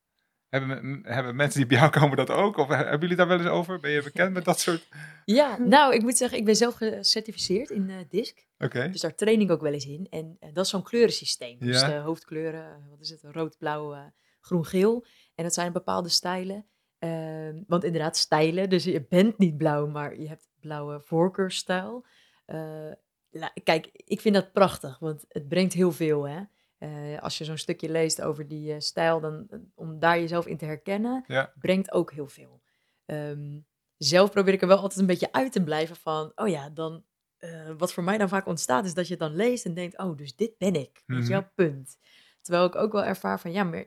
Hebben, hebben mensen die bij jou komen dat ook? Of hebben jullie daar wel eens over? Ben je bekend met dat soort... Ja, nou, ik moet zeggen, ik ben zelf gecertificeerd in DISC. Dus daar train ik ook wel eens in. En dat is zo'n kleurensysteem. Dus Ja. de hoofdkleuren, wat is het, rood, blauw, groen, geel. En dat zijn bepaalde stijlen. Ehm, want inderdaad, stijlen. Dus je bent niet blauw, maar je hebt blauwe voorkeursstijl. Eh, nou, kijk, ik vind dat prachtig, want het brengt heel veel. Hè? Eh, als je zo'n stukje leest over die eh, stijl, dan om daar jezelf in te herkennen, Ja. brengt ook heel veel. Ehm, zelf probeer ik er wel altijd een beetje uit te blijven van, oh ja, dan, wat voor mij dan vaak ontstaat, is dat je het dan leest en denkt, oh, dus dit ben ik. Mhm. je wel, punt. Terwijl ik ook wel ervaar van, ja, maar,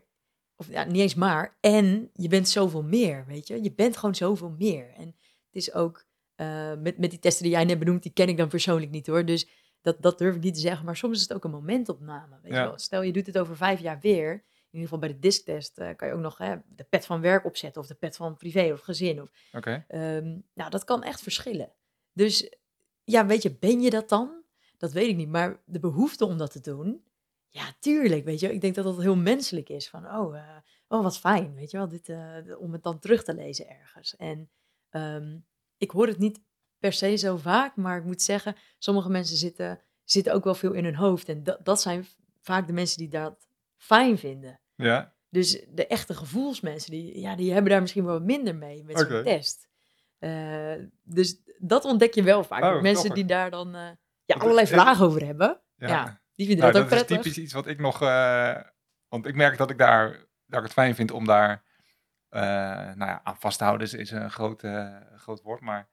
of ja, niet eens maar, en je bent zoveel meer, weet je. Je bent gewoon zoveel meer. En het is ook, eh, met, met die testen die jij net benoemt, die ken ik dan persoonlijk niet hoor, dus dat, dat durf ik niet te zeggen, maar soms is het ook een momentopname, weet Ja. je wel. Stel, je doet het over vijf jaar weer, in ieder geval bij de disktest eh, kan je ook nog hè, de pet van werk opzetten of de pet van privé of gezin. Of, Oké. Ehm, nou, dat kan echt verschillen. Dus ja, weet je, ben je dat dan? Dat weet ik niet. Maar de behoefte om dat te doen, ja, tuurlijk. Weet je, ik denk dat dat heel menselijk is. Van, oh, eh, oh wat fijn, weet je wel, dit, om het dan terug te lezen ergens. En ehm, ik hoor het niet per se zo vaak, maar ik moet zeggen, sommige mensen zitten, zitten ook wel veel in hun hoofd. En dat, dat zijn vaak de mensen die dat fijn vinden. Ja. Dus de echte gevoelsmensen, die, ja, die hebben daar misschien wel wat minder mee met zo'n Oké. test. Eh, dus dat ontdek je wel vaak. Oh, mensen die daar dan eh, ja, allerlei vragen over hebben. Ja. Ja, die vinden Nou, dat ook dat is prettig. typisch iets wat ik nog... eh, want ik merk dat ik daar... Dat ik het fijn vind om daar... eh, nou ja, aan vast te houden is, is een groot, eh, groot woord. Maar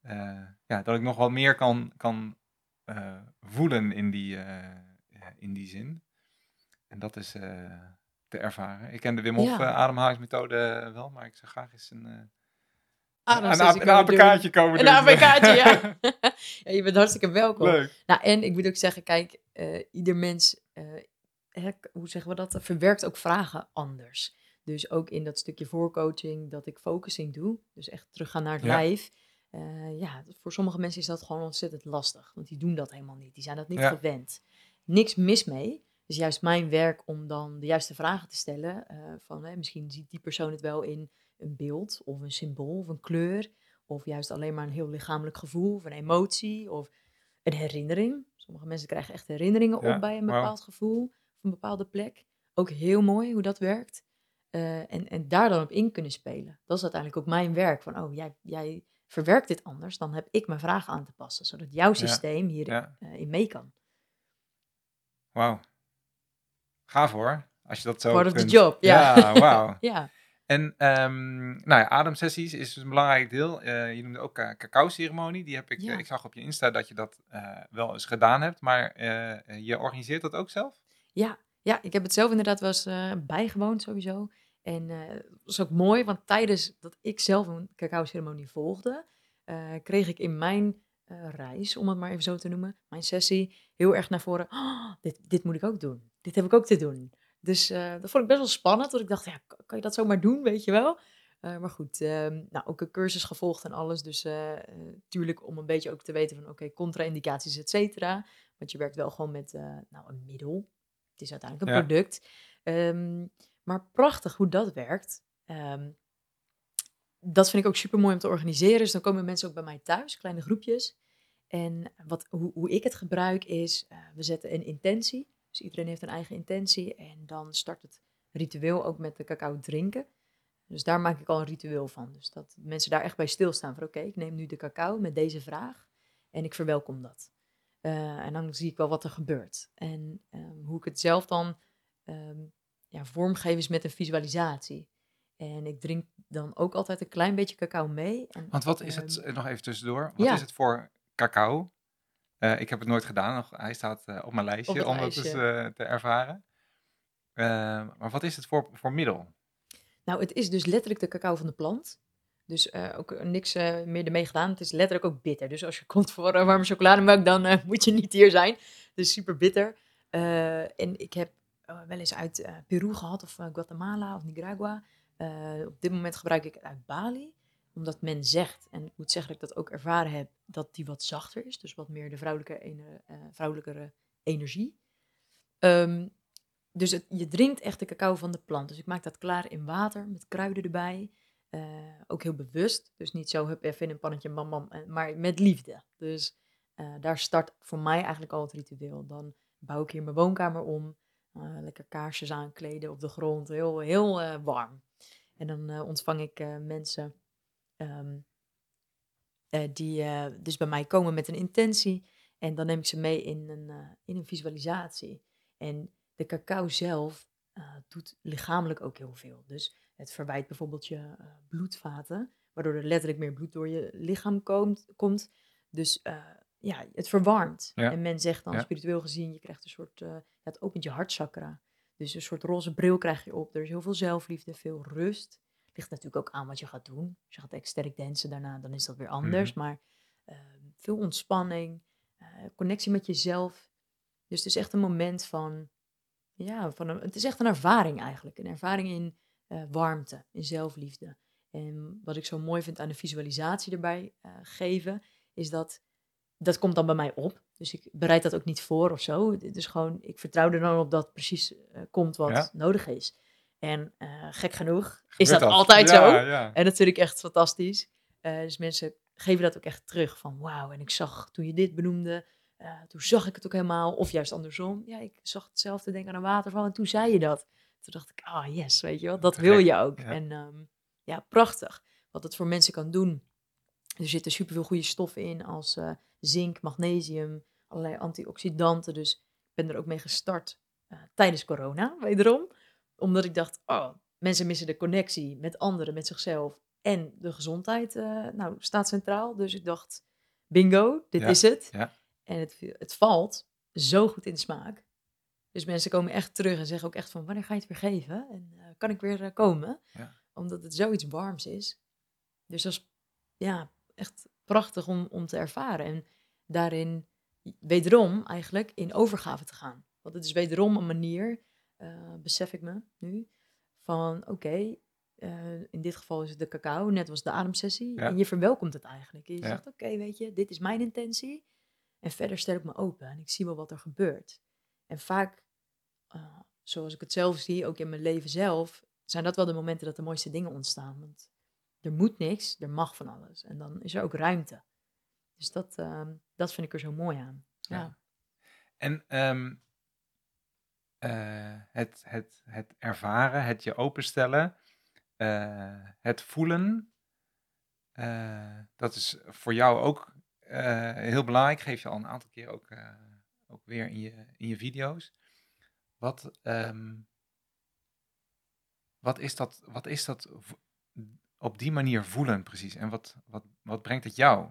eh, ja, dat ik nog wat meer kan, kan voelen in die, in die zin. En dat is te ervaren. Ik ken de Wim Hof Ja. ademhalingsmethode wel, maar ik zou graag eens een, Ah, een, een wel APK'tje komen Een doen. APK'tje, ja. ja. Je bent hartstikke welkom. Leuk. Nou, en ik moet ook zeggen, kijk, ieder mens, hoe zeggen we dat, verwerkt ook vragen anders. Dus ook in dat stukje voorcoaching dat ik focusing doe, dus echt teruggaan naar het Ja. lijf. eh, ja, voor sommige mensen is dat gewoon ontzettend lastig, want die doen dat helemaal niet. Die zijn dat niet Ja. gewend. Niks mis mee. Dus juist mijn werk om dan de juiste vragen te stellen. eh, van hè, misschien ziet die persoon het wel in een beeld of een symbool of een kleur. Of juist alleen maar een heel lichamelijk gevoel of een emotie of een herinnering. Sommige mensen krijgen echt herinneringen Ja, op bij een bepaald gevoel of een bepaalde plek. Ook heel mooi hoe dat werkt. Eh, en, en daar dan op in kunnen spelen. Dat is uiteindelijk ook mijn werk. Van, oh, jij, jij verwerkt dit anders. Dan heb ik mijn vragen aan te passen. Zodat jouw systeem hierin Ja. eh, in mee kan. Wauw. Gaaf hoor. Als je dat zo Part of the kunt. job, ja. Ja, wauw. Ja, En ehm, nou ja, ademsessies is dus een belangrijk deel. Eh, je noemde ook cacao-ceremonie. Die heb ik, Ja. ik zag op je Insta dat je dat wel eens gedaan hebt. Maar je organiseert dat ook zelf? ja, ja, ik heb het zelf inderdaad wel eens bijgewoond sowieso. En eh, dat was ook mooi, want tijdens dat ik zelf een cacao-ceremonie volgde, eh, kreeg ik in mijn eh, reis, om het maar even zo te noemen, mijn sessie, heel erg naar voren. "Oh, dit, dit moet ik ook doen. Dit heb ik ook te doen. Dus dat vond ik best wel spannend. Want ik dacht, ja, kan je dat zomaar doen, weet je wel? Maar goed, ehm, nou, ook een cursus gevolgd en alles. Dus tuurlijk om een beetje ook te weten van, oké, contra-indicaties, et cetera. Want je werkt wel gewoon met nou, een middel. Het is uiteindelijk een Ja. product. Ehm, maar prachtig hoe dat werkt. Ehm, dat vind ik ook super mooi om te organiseren. Dus dan komen mensen ook bij mij thuis, kleine groepjes. En wat, hoe, hoe ik het gebruik is, eh, we zetten een intentie. Dus iedereen heeft een eigen intentie. En dan start het ritueel ook met de cacao drinken. Dus daar maak ik al een ritueel van. Dus dat mensen daar echt bij stilstaan. Van oké, ik neem nu de cacao met deze vraag. En ik verwelkom dat. Eh, en dan zie ik wel wat er gebeurt. En ehm, hoe ik het zelf dan ehm, ja, vormgeef is met een visualisatie. En ik drink dan ook altijd een klein beetje cacao mee. En, Want wat is het, ehm, eh, nog even tussendoor, wat ja. is het voor cacao? Eh, ik heb het nooit gedaan, nog, hij staat eh, op mijn lijstje Op het om dat eens eh, te ervaren. Eh, maar wat is het voor, voor middel? Nou, het is dus letterlijk de cacao van de plant. Dus ook niks meer ermee gedaan. Het is letterlijk ook bitter. Dus als je komt voor warme chocolademelk, dan moet je niet hier zijn. Dus super bitter. En ik heb wel eens uit eh, Peru gehad, of eh, Guatemala of Nicaragua. Eh, op dit moment gebruik ik het uit Bali. Omdat men zegt, en ik moet zeggen dat ik dat ook ervaren heb, dat die wat zachter is. Dus wat meer de vrouwelijke, eh, vrouwelijkere energie. Ehm, dus je drinkt echt de cacao van de plant. Dus ik maak dat klaar in water met kruiden erbij. Eh, ook heel bewust. Dus niet zo hup even in een pannetje, mam, mam, eh, maar met liefde. Dus eh, daar start voor mij eigenlijk al het ritueel. Dan bouw ik hier mijn woonkamer om. Eh, lekker kaarsjes aankleden op de grond. Heel, heel eh, warm. En dan eh, ontvang ik mensen ehm, eh, die dus bij mij komen met een intentie. En dan neem ik ze mee in een, in een visualisatie. En de cacao zelf doet lichamelijk ook heel veel. Dus het verwijt bijvoorbeeld je bloedvaten, waardoor er letterlijk meer bloed door je lichaam komt. komt. Dus ja, het verwarmt. Ja. En men zegt dan Ja. spiritueel gezien, je krijgt een soort, ja, het opent je hartchakra. Dus een soort roze bril krijg je op. Er is heel veel zelfliefde, veel rust. Ligt natuurlijk ook aan wat je gaat doen. Als je gaat echt sterk dansen daarna, dan is dat weer anders. Maar eh, veel ontspanning, eh, connectie met jezelf. Dus het is echt een moment van, ja, van een, het is echt een ervaring eigenlijk. Een ervaring in eh, warmte, in zelfliefde. En wat ik zo mooi vind aan de visualisatie erbij geven, is dat dat komt dan bij mij op. Dus ik bereid dat ook niet voor of zo. Is gewoon, ik vertrouw er dan op dat precies eh, komt wat Ja. nodig is. En eh, gek genoeg is dat, altijd ja, zo. Ja. En ik echt fantastisch. Eh, dus mensen geven dat ook echt terug. Van wauw, en ik zag toen je dit benoemde, toen zag ik het ook helemaal. Of juist andersom. Ja, ik zag hetzelfde denken aan een waterval en toen zei je dat. Toen dacht ik, ah yes, weet je wel, dat wil je ook. En ehm, ja, prachtig. Wat het voor mensen kan doen. Er zitten superveel goede stoffen in als zink, magnesium, allerlei antioxidanten. Dus ik ben er ook mee gestart eh, tijdens corona, wederom. Omdat ik dacht, oh, mensen missen de connectie met anderen, met zichzelf. En de gezondheid eh, nou, staat centraal. Dus ik dacht, bingo, dit Ja, is het. ja. En het, het valt zo goed in de smaak. Dus mensen komen echt terug en zeggen ook echt van, wanneer ga je het weer geven? En eh, kan ik weer komen? Ja. Omdat het zoiets warms is. Dus dat is ja, echt prachtig om, om te ervaren. En daarin wederom eigenlijk in overgave te gaan. Want het is wederom een manier, eh, besef ik me nu, van oké, eh, in dit geval is het de cacao, net was de ademsessie. Ja. En je verwelkomt het eigenlijk. Je Ja. zegt oké, weet je, dit is mijn intentie. En verder stel ik me open en ik zie wel wat er gebeurt. En vaak, eh, zoals ik het zelf zie, ook in mijn leven zelf, zijn dat wel de momenten dat de mooiste dingen ontstaan. Want er moet niks, er mag van alles. En dan is er ook ruimte. Dus dat, ehm, dat vind ik er zo mooi aan. Ja. En ehm, eh, het, het, het ervaren, het je openstellen, eh, het voelen, eh, dat is voor jou ook heel belangrijk. Geef je al een aantal keer ook, ook weer in je, in je video's. Wat, ehm, wat, is dat, wat is dat op die manier voelen precies? En wat, wat, wat brengt het jou?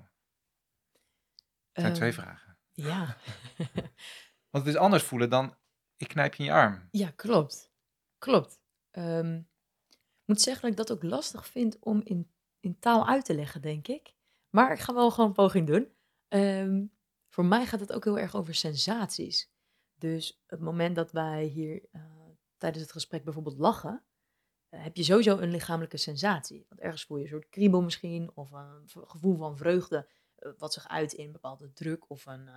Zijn twee Ehm, vragen. Ja. Want het is anders voelen dan ik knijp je in je arm. ja, klopt. Klopt. Ehm, ik moet zeggen dat ik dat ook lastig vind om in, in taal uit te leggen, denk ik. Maar ik ga wel gewoon een poging doen. Ehm, voor mij gaat het ook heel erg over sensaties. Dus het moment dat wij hier uh, tijdens het gesprek bijvoorbeeld lachen, uh, heb je sowieso een lichamelijke sensatie. Want ergens voel je een soort kriebel misschien, of een gevoel van vreugde, wat zich uit in bepaalde druk of een,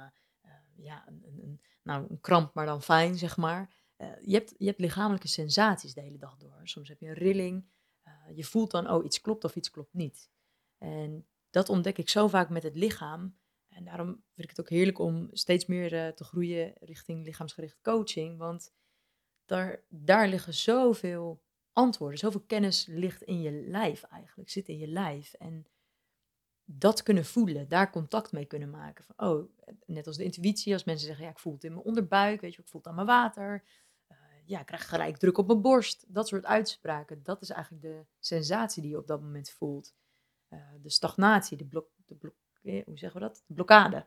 ja, een, een, nou, een kramp, maar dan fijn, zeg maar. je, hebt, je hebt lichamelijke sensaties de hele dag door. Soms heb je een rilling, je voelt dan, oh, iets klopt of iets klopt niet. En dat ontdek ik zo vaak met het lichaam. En daarom vind ik het ook heerlijk om steeds meer te groeien richting lichaamsgericht coaching. Want daar, daar liggen zoveel antwoorden, zoveel kennis ligt in je lijf eigenlijk, zit in je lijf. En dat kunnen voelen, daar contact mee kunnen maken. Van, oh, net als de intuïtie, als mensen zeggen, ja, ik voel het in mijn onderbuik, weet je, ik voel het aan mijn water. Uh, ja, ik krijg gelijk druk op mijn borst. Dat soort uitspraken, dat is eigenlijk de sensatie die je op dat moment voelt. Uh, de stagnatie, de, blok, de blok, hoe zeggen we dat? De blokkade.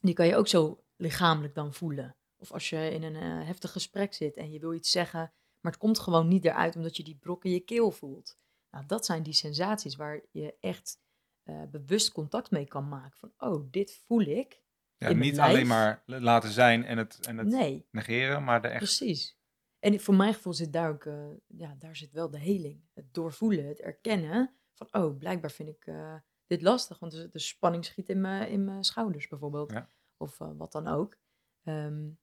Die kan je ook zo lichamelijk dan voelen. Of als je in een heftig gesprek zit en je wil iets zeggen, maar het komt gewoon niet eruit omdat je die brok in je keel voelt. Nou, dat zijn die sensaties waar je echt uh, bewust contact mee kan maken. Van, oh, dit voel ik. Ja, niet alleen maar laten zijn en het, en het nee. negeren, maar de echt... Precies. En voor mijn gevoel zit daar ook, uh, ja, daar zit wel de heling. Het doorvoelen, het erkennen van, oh, blijkbaar vind ik uh, dit lastig, want de, de, spanning schiet in mijn, in mijn schouders bijvoorbeeld. Ja. Of wat dan ook. Um,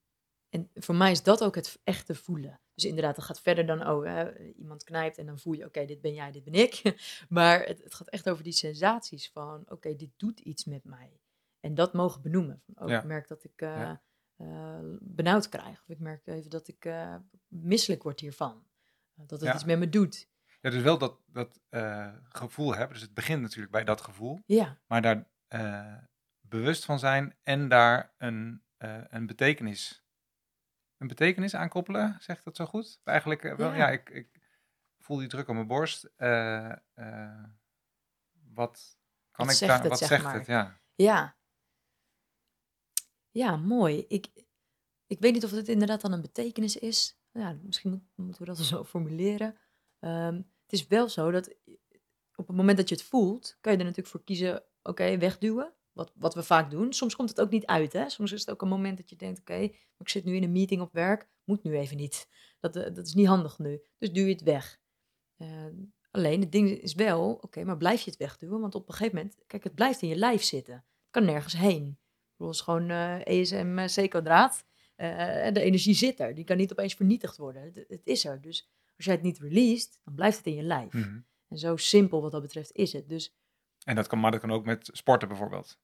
en voor mij is dat ook het echte voelen. Dus inderdaad, dat gaat verder dan, oh, hè, iemand knijpt en dan voel je, oké, dit ben jij, dit ben ik. maar het, het gaat echt over die sensaties van, oké, dit doet iets met mij. En dat mogen benoemen. Van, oh, ja. ik merk dat ik uh, ja. uh, benauwd krijg. Of ik merk even dat ik uh, misselijk word hiervan. dat het ja. iets met me doet. Ja, dus wel dat, dat gevoel hebben. Dus het begint natuurlijk bij dat gevoel. Ja. Maar daar bewust van zijn en daar een, een betekenis een betekenis aankoppelen, zegt dat zo goed? Eigenlijk uh, wel, ja, ja ik, ik, voel die druk op mijn borst. Uh, uh, wat kan wat ik daar, wat zegt maar. het, ja. Ja. Ja, mooi. Ik, ik weet niet of het inderdaad dan een betekenis is. Ja, misschien moet, moeten we dat zo formuleren. Um, het is wel zo dat op het moment dat je het voelt, kan je er natuurlijk voor kiezen, oké, okay, wegduwen. Wat, wat we vaak doen. Soms komt het ook niet uit. Hè? Soms is het ook een moment dat je denkt: oké, okay, ik zit nu in een meeting op werk, moet nu even niet. Dat, uh, dat is niet handig nu. Dus duw je het weg. Uh, alleen het ding is wel: oké, okay, maar blijf je het wegduwen? Want op een gegeven moment, kijk, het blijft in je lijf zitten. Het kan nergens heen. Het is gewoon uh, ESM C-kwadraat. en de energie zit er. Die kan niet opeens vernietigd worden. Het, het, is er. Dus als jij het niet released, dan blijft het in je lijf. Mm -hmm. En zo simpel wat dat betreft is het. Dus en dat kan, maar dat kan ook met sporten bijvoorbeeld.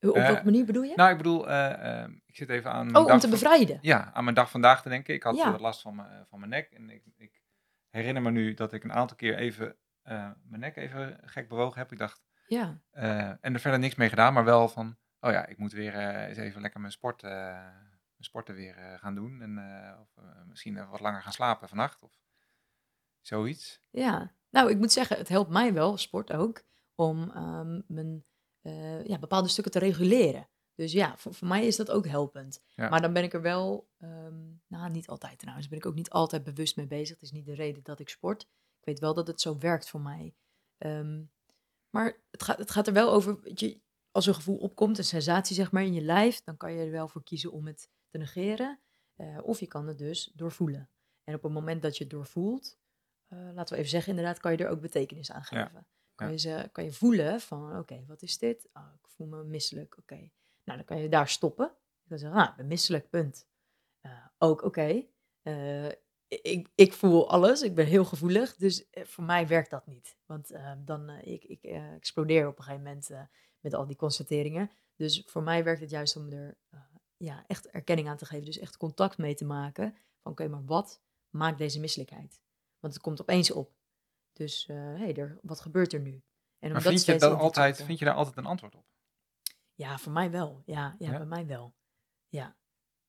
Op welke uh, manier bedoel je? Nou, ik bedoel, uh, uh, ik zit even aan. Oh, om te bevrijden. ja, aan mijn dag vandaag te denken. Ik had ja. last van, mijn, van mijn nek. En ik, ik, herinner me nu dat ik een aantal keer even mijn nek even gek bewogen heb. Ik dacht. Ja. en er verder niks mee gedaan, maar wel van. Oh ja, ik moet weer eens even lekker mijn, sport, sporten weer gaan doen. En of, misschien wat langer gaan slapen vannacht. Of zoiets. Ja, nou, ik moet zeggen, het helpt mij wel, sport ook om um, mijn uh, ja, bepaalde stukken te reguleren. Dus ja, voor, voor mij is dat ook helpend. Ja. Maar dan ben ik er wel, um, nou niet altijd trouwens, ben ik ook niet altijd bewust mee bezig. Het is niet de reden dat ik sport. Ik weet wel dat het zo werkt voor mij. Um, maar het gaat, het gaat er wel over, je, als een gevoel opkomt, een sensatie zeg maar in je lijf, dan kan je er wel voor kiezen om het te negeren. Uh, of je kan het dus doorvoelen. En op het moment dat je het doorvoelt, uh, laten we even zeggen, inderdaad, kan je er ook betekenis aan geven. Ja kan, je, ze, kan je voelen van, oké, okay, wat is dit? Oh, ik voel me misselijk, oké. Okay. Nou, dan kan je daar stoppen. Je kan zeggen, nou, ik ben misselijk, punt. Uh, ook, oké. Okay. Uh, ik, ik voel alles, ik ben heel gevoelig, dus eh, voor mij werkt dat niet. Want uh, dan, ik, ik explodeer op een gegeven moment met al die constateringen. Dus voor mij werkt het juist om er ja, echt erkenning aan te geven, dus echt contact mee te maken. Van, oké, maar wat maakt deze misselijkheid? Want het komt opeens op. Dus hé, uh, hey, er, wat gebeurt er nu? En maar vind je, dat altijd, vind je daar altijd een antwoord op? Ja, voor mij wel. Ja, ja, ja? bij mij wel. Ja.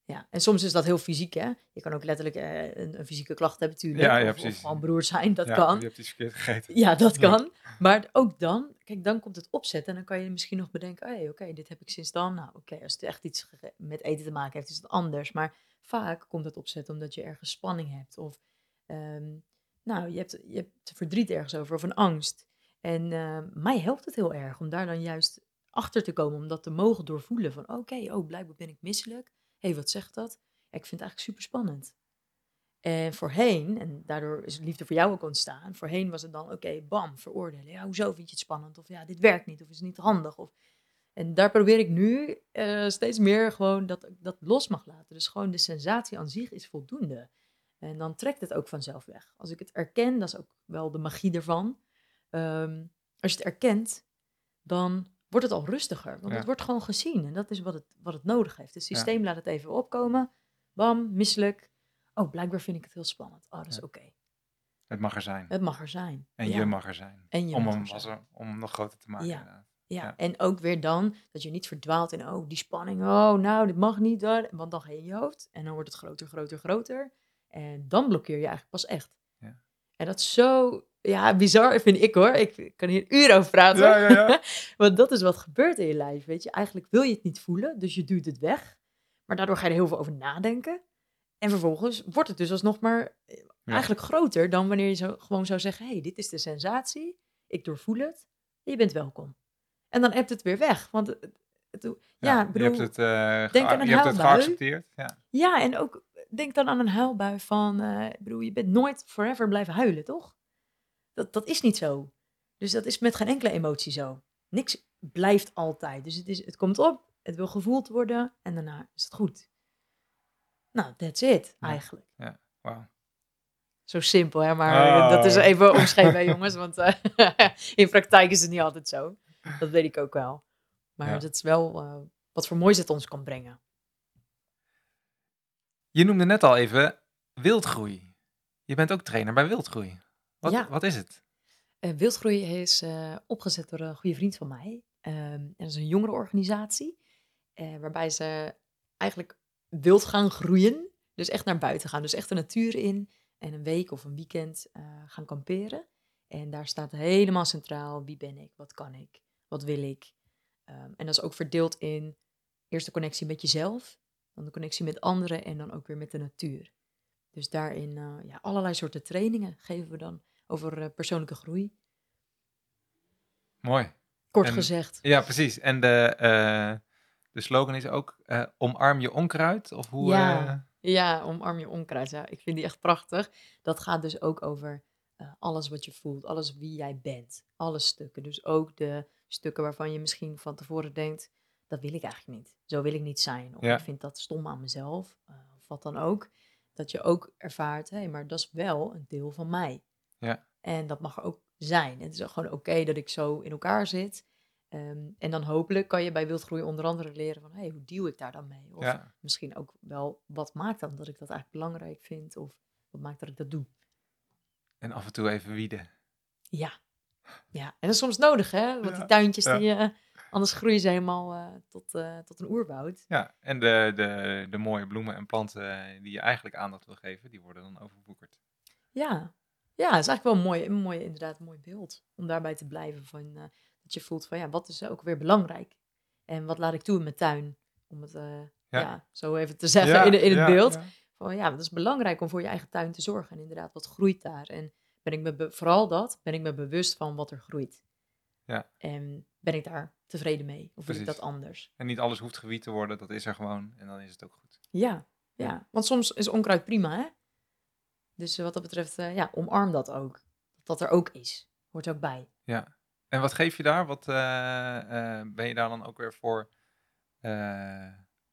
ja. En soms is dat heel fysiek, hè? Je kan ook letterlijk uh, een, een, fysieke klacht hebben, natuurlijk. Ja, ja, of, precies. of gewoon broer zijn, dat ja, kan. Je hebt iets verkeerd gegeten. Ja, dat kan. Maar ook dan, kijk, dan komt het opzetten en dan kan je misschien nog bedenken, hé, hey, oké, okay, dit heb ik sinds dan. Nou, oké, okay, als het echt iets met eten te maken heeft, is het anders. Maar vaak komt het opzetten omdat je ergens spanning hebt of um, nou, je hebt, je hebt verdriet ergens over of een angst. En eh, mij helpt het heel erg om daar dan juist achter te komen, om dat te mogen doorvoelen. Van oké, oh, blijkbaar ben ik misselijk. Hé, hey, wat zegt dat? Ik vind het eigenlijk super spannend. En voorheen, en daardoor is liefde voor jou ook ontstaan. Voorheen was het dan, oké, bam, veroordelen. Ja, hoezo vind je het spannend? Of ja, dit werkt niet, of is niet handig? Of... En daar probeer ik nu eh, steeds meer gewoon dat dat los mag laten. Dus gewoon de sensatie aan zich is voldoende. En dan trekt het ook vanzelf weg. Als ik het erken, dat is ook wel de magie ervan. Ehm, als je het erkent, dan wordt het al rustiger. Want het wordt gewoon gezien. En dat is wat het, wat het nodig heeft. Het systeem laat het even opkomen. Bam, misselijk. Oh, blijkbaar vind ik het heel spannend. Oh, dat is oké. Het mag er zijn. Het mag er zijn. En je mag er zijn. En je om, hem, er zijn. om hem nog groter te maken. Ja. Ja. en ook weer dan dat je niet verdwaalt in, oh, die spanning, oh, nou, dit mag niet, want dan ga je in je hoofd en dan wordt het groter, groter, groter. En dan blokkeer je eigenlijk pas echt. Ja. En dat is zo, ja, bizar vind ik hoor. Ik kan hier uren over praten. Ja, ja, ja. Want dat is wat gebeurt in je lijf, weet je. Eigenlijk wil je het niet voelen, dus je duwt het weg. Maar daardoor ga je er heel veel over nadenken. En vervolgens wordt het dus alsnog maar eh, eigenlijk groter dan wanneer je zo, gewoon zou zeggen: hé, hey, dit is de sensatie, ik doorvoel het, je bent welkom. En dan hebt het weer weg. Want het, het, ja, bedoel, je hebt het, uh, denk aan een je hebt het geaccepteerd. Ja. ja, en ook denk dan aan een huilbui van, uh, ik bedoel, je bent nooit forever blijven huilen, toch? Dat, dat is niet zo. Dus dat is met geen enkele emotie zo. Niks blijft altijd. Dus het, is, het komt op, het wil gevoeld worden en daarna is het goed. Nou, that's it, eigenlijk. Ja, wauw. Zo simpel, hè? maar dat is oh. even omschreven, jongens. Want uh, in praktijk is het niet altijd zo. Dat weet ik ook wel. Maar ja. dat is wel uh, wat voor moois het ons kan brengen. Je noemde net al even wildgroei. Je bent ook trainer bij wildgroei. Wat, ja. wat is het? Uh, wildgroei is uh, opgezet door een goede vriend van mij. Um, en dat is een jongerenorganisatie. Uh, waarbij ze eigenlijk wild gaan groeien. Dus echt naar buiten gaan. Dus echt de natuur in. En een week of een weekend gaan kamperen. En daar staat helemaal centraal wie ben ik, wat kan ik, wat wil ik. Um, en dat is ook verdeeld in eerst de connectie met jezelf, dan de connectie met anderen en dan ook weer met de natuur. Dus daarin uh, ja, allerlei soorten trainingen geven we dan over uh, persoonlijke groei. Mooi. Kort gezegd. Ja, precies. En de, uh, de slogan is ook omarm je onkruid? Of hoe, ja, ja, omarm je onkruid. Ja, ik vind die echt prachtig. Dat gaat dus ook over alles wat je voelt, alles wie jij bent. Alle stukken. Dus ook de stukken waarvan je misschien van tevoren denkt, dat wil ik eigenlijk niet. Zo wil ik niet zijn. Of ik vind dat stom aan mezelf. Uh, of wat dan ook. Dat je ook ervaart, hé, hey, maar dat is wel een deel van mij. Ja. En dat mag ook zijn. Het is gewoon oké dat ik zo in elkaar zit. Ehm, en dan hopelijk kan je bij wildgroei onder andere leren van, hé, hey, hoe deal ik daar dan mee? Of misschien ook wel, wat maakt dan dat ik dat eigenlijk belangrijk vind? Of wat maakt dat ik dat doe? En af en toe even wieden. Ja, ja, en dat is soms nodig, hè? Want die tuintjes, die, uh, anders groeien ze helemaal uh, tot, uh, tot een oerwoud. Ja, en de, de, de mooie bloemen en planten die je eigenlijk aandacht wil geven, die worden dan overwoekerd. Ja, ja, dat is eigenlijk wel een mooi, een mooi, inderdaad een mooi beeld. Om daarbij te blijven van, dat je voelt van, ja, wat is ook weer belangrijk? En wat laat ik toe in mijn tuin? Om het ja. ja. zo even te zeggen ja, in, in het beeld. Van, ja, het is belangrijk om voor je eigen tuin te zorgen. En inderdaad, wat groeit daar? En ben ik me vooral dat, ben ik me bewust van wat er groeit. Ja. En ben ik daar tevreden mee? Of Precies. ik dat anders? En niet alles hoeft gewiet te worden, dat is er gewoon en dan is het ook goed. Ja, ja. want soms is onkruid prima, hè? Dus wat dat betreft, uh, ja, omarm dat ook. Dat dat er ook is. Hoort ook bij. Ja. En wat geef je daar? Wat uh, uh, ben je daar dan ook weer voor?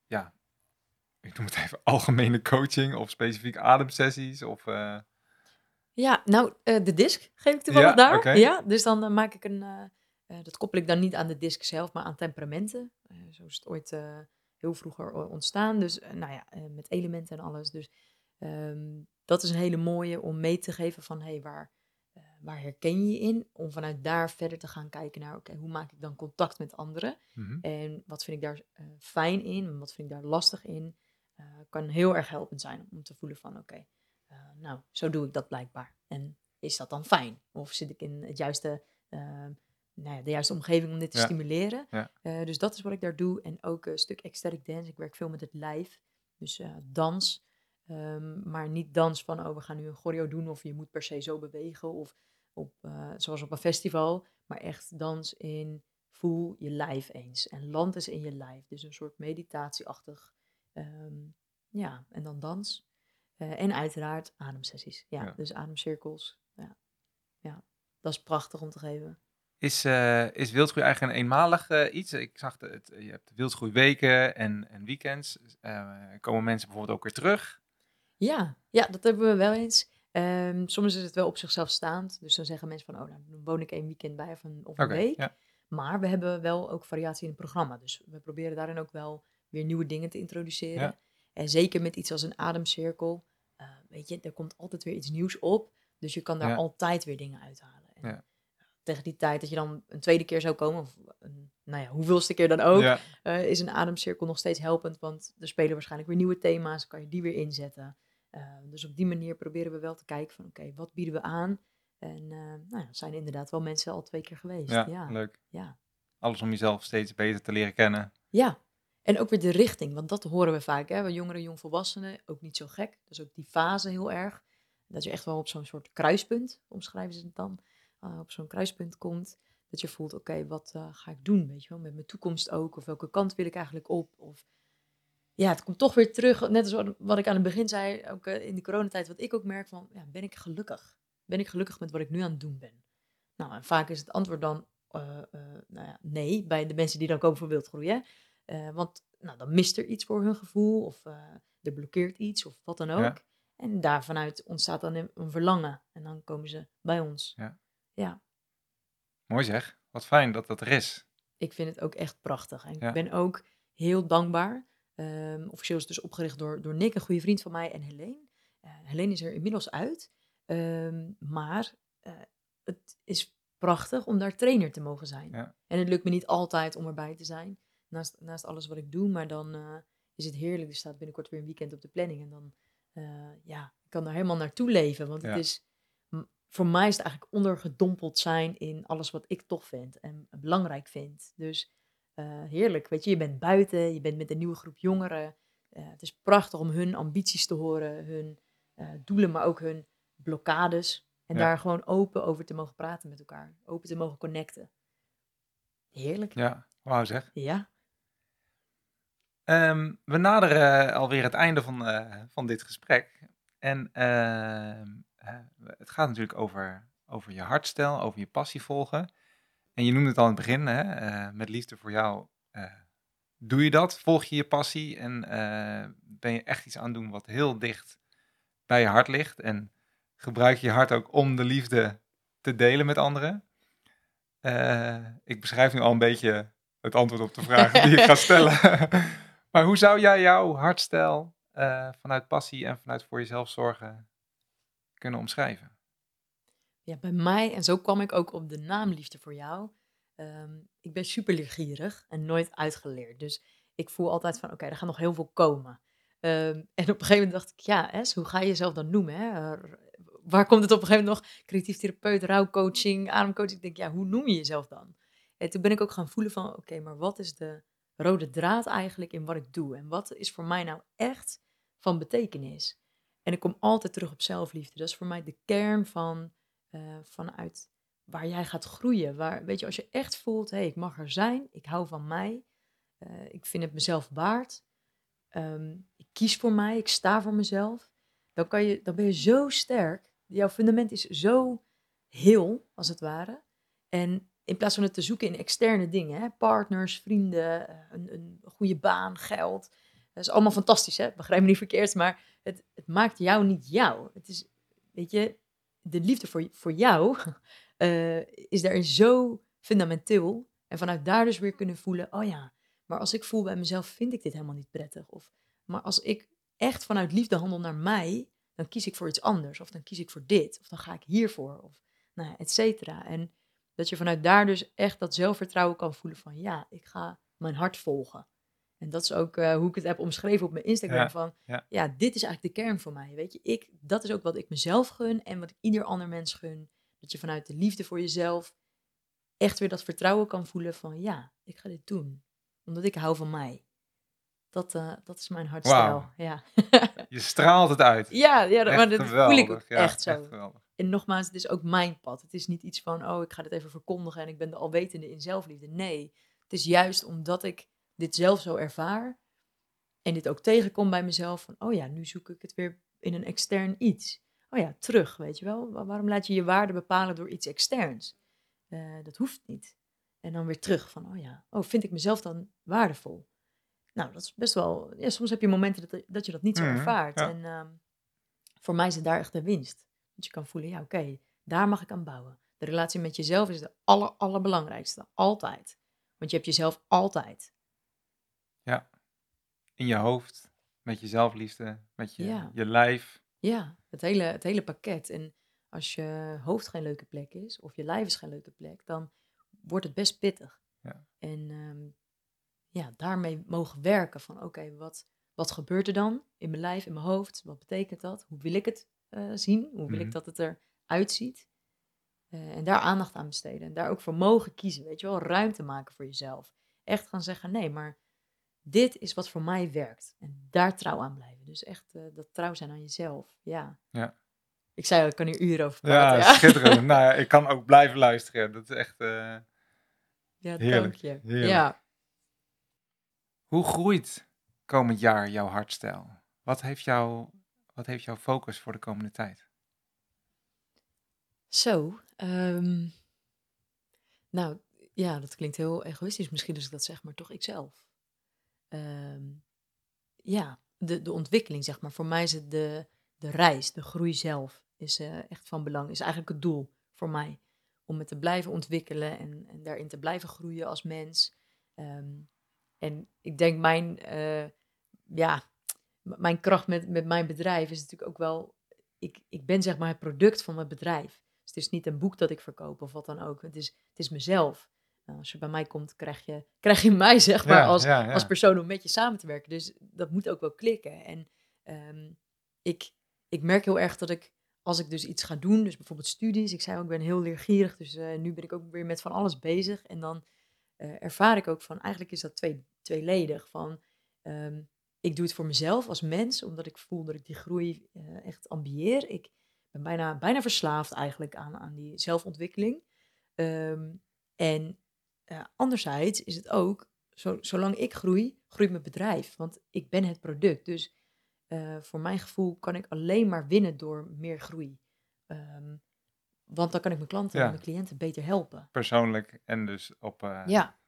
ja, ik noem het even algemene coaching of specifiek ademsessies of... Ja, nou, de disc geef ik toevallig ja, daar. Ja, dus dan maak ik een, uh, dat koppel ik dan niet aan de disc zelf, maar aan temperamenten. zo is het ooit heel vroeger ontstaan. Dus nou ja, met elementen en alles. Dus um, dat is een hele mooie om mee te geven van, hey, waar, waar herken je je in? Om vanuit daar verder te gaan kijken naar, oké, hoe maak ik dan contact met anderen? Mm -hmm. En wat vind ik daar fijn in? En wat vind ik daar lastig in? kan heel erg helpend zijn om te voelen van, oké, uh, nou, zo doe ik dat blijkbaar. En is dat dan fijn? Of zit ik in het juiste, uh, nou ja, de juiste omgeving om dit te stimuleren? Ja. Uh, dus dat is wat ik daar doe. En ook een stuk ecstatic dance. Ik werk veel met het lijf. Dus dans. Um, maar niet dans van, oh, we gaan nu een choreo doen. Of je moet per se zo bewegen. Of, op, eh, zoals op een festival, maar echt dans in voel je lijf eens. En land is in je lijf. Dus een soort meditatieachtig. ehm, ja, en dan dans. Eh, en uiteraard ademsessies. Ja, Ja. dus ademcirkels. Ja. ja, dat is prachtig om te geven. Is, eh is wildgroei eigenlijk een eenmalig eh, iets? Ik zag dat het, je hebt wildgroeiweken en, en weekends. Eh, komen mensen bijvoorbeeld ook weer terug? Ja, ja, dat hebben we wel eens. Ehm, soms is het wel op zichzelf staand. Dus dan zeggen mensen van, oh, nou, dan woon ik één weekend bij of een, of een week. ja. Maar we hebben wel ook variatie in het programma. Dus we proberen daarin ook wel weer nieuwe dingen te introduceren. Ja. En zeker met iets als een ademcirkel. eh, weet je, er komt altijd weer iets nieuws op. Dus je kan daar Ja. altijd weer dingen uithalen. En Ja. Tegen die tijd dat je dan een tweede keer zou komen, of een, nou ja, hoeveelste keer dan ook, Ja, eh, is een ademcirkel nog steeds helpend. Want er spelen waarschijnlijk weer nieuwe thema's, kan je die weer inzetten. Eh, dus op die manier proberen we wel te kijken van oké, wat bieden we aan? En eh nou ja, zijn inderdaad wel mensen al twee keer geweest. ja, Ja, ja. leuk. ja. Alles om jezelf steeds beter te leren kennen. En ook weer de richting, want dat horen we vaak. Hè? Bij jongeren, jongvolwassenen, ook niet zo gek. Is ook die fase heel erg. Dat je echt wel op zo'n soort kruispunt, omschrijven ze het dan, eh, op zo'n kruispunt komt. Dat je voelt, oké, wat eh, ga ik doen, weet je wel, met mijn toekomst ook? Of welke kant wil ik eigenlijk op? Of ja, het komt toch weer terug, net als wat, ik aan het begin zei, ook eh, in de coronatijd, wat ik ook merk van, ja, ben ik gelukkig? Ben ik gelukkig met wat ik nu aan het doen ben? Nou, en vaak is het antwoord dan, nou ja, nee, bij de mensen die dan komen voor wildgroei, hè. Eh, want nou, dan mist er iets voor hun gevoel, of er blokkeert iets, of wat dan ook. Ja. En daar vanuit ontstaat dan een, een verlangen. En dan komen ze bij ons. Ja. Ja, Mooi zeg. Wat fijn dat dat er is. ik vind het ook echt prachtig. En Ja. ik ben ook heel dankbaar. Ehm, officieel is het dus opgericht door, door Nick, een goede vriend van mij, en Helene. Eh Helene is er inmiddels uit. Ehm, maar eh, het is prachtig om daar trainer te mogen zijn. Ja. En het lukt me niet altijd om erbij te zijn. Naast, naast alles wat ik doe. Maar dan eh, is het heerlijk. Er staat binnenkort weer een weekend op de planning. En dan, ja, ik kan daar helemaal naartoe leven. Want Ja. het is, voor mij is het eigenlijk ondergedompeld zijn in alles wat ik tof vind. En belangrijk vind. Dus eh, heerlijk. Weet je, je bent buiten. Je bent met een nieuwe groep jongeren. Eh, het is prachtig om hun ambities te horen. Hun eh, doelen, maar ook hun blokkades. En Ja. daar gewoon open over te mogen praten met elkaar. Open te mogen connecten. Heerlijk. Ja, wauw zeg. Ja. Ehm, we naderen alweer het einde van, van dit gesprek. En ehm, eh, het gaat natuurlijk over, over je hartstijl, over je passie volgen. En je noemde het al in het begin, hè, eh, met liefde voor jou eh, doe je dat. Volg je je passie en eh, ben je echt iets aan het doen wat heel dicht bij je hart ligt. En gebruik je je hart ook om de liefde te delen met anderen. Ik beschrijf nu al een beetje het antwoord op de vraag die ik ga stellen. maar hoe zou jij jouw hartstijl eh, vanuit passie en vanuit voor jezelf zorgen kunnen omschrijven? ja, bij mij, en zo kwam ik ook op de naam Liefde voor jou. Ehm, ik ben super leergierig en nooit uitgeleerd. Dus ik voel altijd van, oké, er gaat nog heel veel komen. Ehm, en op een gegeven moment dacht ik, ja, Es, hoe ga je jezelf dan noemen? Hè? Waar komt het op een gegeven moment nog? Creatief therapeut, rouwcoaching, ademcoaching. Ik denk, ja, hoe noem je jezelf dan? En toen ben ik ook gaan voelen van, oké, maar wat is de rode draad eigenlijk in wat ik doe? En wat is voor mij nou echt van betekenis? En ik kom altijd terug op zelfliefde. Dat is voor mij de kern van, eh, vanuit waar jij gaat groeien. Waar, weet je, als je echt voelt, hé, hey, ik mag er zijn, ik hou van mij, eh, ik vind het mezelf waard, ehm, ik kies voor mij, ik sta voor mezelf, dan, kan je, dan ben je zo sterk. Jouw fundament is zo heel, als het ware. En in plaats van het te zoeken in externe dingen, hè, partners, vrienden, eh, een, een goede baan, geld. Dat is allemaal fantastisch, hè? begrijp me niet verkeerd, maar het, het maakt jou niet jou. Het is, weet je, de liefde voor, voor jou eh, is daarin zo fundamenteel. En vanuit daar dus weer kunnen voelen, oh ja, maar als ik voel bij mezelf, vind ik dit helemaal niet prettig. Of, maar als ik echt vanuit liefde handel naar mij, dan kies ik voor iets anders. Of dan kies ik voor dit. Of dan ga ik hiervoor. Of nou et cetera. En dat je vanuit daar dus echt dat zelfvertrouwen kan voelen van, ja, ik ga mijn hart volgen. En dat is ook eh, hoe ik het heb omschreven op mijn Instagram. Ja, van, ja. ja, dit is eigenlijk de kern voor mij. Weet je, ik, dat is ook wat ik mezelf gun en wat ik ieder ander mens gun. Dat je vanuit de liefde voor jezelf echt weer dat vertrouwen kan voelen van, ja, ik ga dit doen. Omdat ik hou van mij. Dat, eh, dat is mijn hartstijl. Ja. Je straalt het uit. ja, ja, Echt maar dat voel ik ook echt zo. en nogmaals, het is ook mijn pad. Het is niet iets van, oh, ik ga dit even verkondigen en ik ben de alwetende in zelfliefde. Nee, het is juist omdat ik dit zelf zo ervaar en dit ook tegenkom bij mezelf van, oh ja, nu zoek ik het weer in een extern iets. Oh ja, terug, weet je wel. Waarom laat je je waarde bepalen door iets externs? Eh, dat hoeft niet. En dan weer terug van, oh ja, oh, vind ik mezelf dan waardevol? Nou, dat is best wel, ja, soms heb je momenten dat, dat je dat niet zo Mhm, ervaart. ja. En ehm, voor mij is het daar echt de winst. Dat je kan voelen, ja, oké, daar mag ik aan bouwen. De relatie met jezelf is de aller, allerbelangrijkste. Altijd. Want je hebt jezelf altijd. In je hoofd, met je zelfliefde, met je, Ja. je lijf. Ja, het hele, het hele pakket. En als je hoofd geen leuke plek is, of je lijf is geen leuke plek, dan wordt het best pittig. Ja. En ehm, ja, daarmee mogen werken van oké, wat, wat gebeurt er dan in mijn lijf, in mijn hoofd? Wat betekent dat? Hoe wil ik het eh, zien? Hoe wil Mhm. ik dat het eruit ziet? Eh, en daar aandacht aan besteden. En daar ook voor mogen kiezen, weet je wel? Ruimte maken voor jezelf. Echt gaan zeggen, nee, maar dit is wat voor mij werkt. En daar trouw aan blijven. Dus echt eh, dat trouw zijn aan jezelf. Ja. Ja. Ik zei al, ik kan hier uren over praten. Ja, schitterend. nou ja, ik kan ook blijven luisteren. Dat is echt... eh, ja dank je. Ja. Hoe groeit komend jaar jouw hartstijl? Wat heeft, jou, wat heeft jouw focus voor de komende tijd? Zo. ehm, nou, ja, dat klinkt heel egoïstisch misschien als ik dat zeg, maar toch ikzelf. Ehm, ja, de, de ontwikkeling, zeg maar. Voor mij is het de, de reis, de groei zelf, is eh, echt van belang. Is eigenlijk het doel voor mij. Om me te blijven ontwikkelen en, en daarin te blijven groeien als mens. Ehm, en ik denk mijn, eh, ja, mijn kracht met, met mijn bedrijf is natuurlijk ook wel... Ik, ik ben zeg maar het product van mijn bedrijf. Dus het is niet een boek dat ik verkoop of wat dan ook. Het is, het is mezelf. Nou, als je bij mij komt, krijg je, krijg je mij zeg maar Ja, als, ja, ja. als persoon om met je samen te werken. Dus dat moet ook wel klikken. En ehm, ik, ik merk heel erg dat ik, als ik dus iets ga doen, dus bijvoorbeeld studies, ik zei ook, ik ben heel leergierig, dus eh, nu ben ik ook weer met van alles bezig. En dan eh, ervaar ik ook van, eigenlijk is dat twee, tweeledig. Van, ehm, ik doe het voor mezelf als mens, omdat ik voel dat ik die groei eh, echt ambieer. Ik ben bijna, bijna verslaafd eigenlijk aan, aan die zelfontwikkeling. Ehm, en eh, anderzijds is het ook, zo, zolang ik groei, groeit mijn bedrijf. Want ik ben het product. Dus eh, voor mijn gevoel kan ik alleen maar winnen door meer groei. Ehm, want dan kan ik mijn klanten Ja. en mijn cliënten beter helpen. Persoonlijk en dus op, eh, Ja,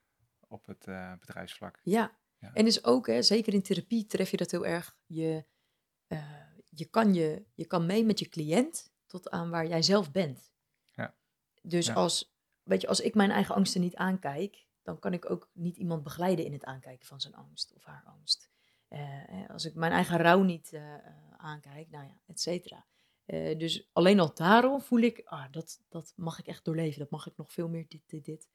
op het bedrijfsvlak. ja. Ja. En dus ook, hè, zeker in therapie tref je dat heel erg. Je, je, kan je, je kan mee met je cliënt tot aan waar jij zelf bent. Ja. Dus als, weet je, als ik mijn eigen angsten niet aankijk, dan kan ik ook niet iemand begeleiden in het aankijken van zijn angst of haar angst. Eh, als ik mijn eigen rouw niet eh, eh, aankijk, nou ja, et cetera. Dus alleen al daarom voel ik, ah, dat, dat mag ik echt doorleven. Dat mag ik nog veel meer dit, dit, dit.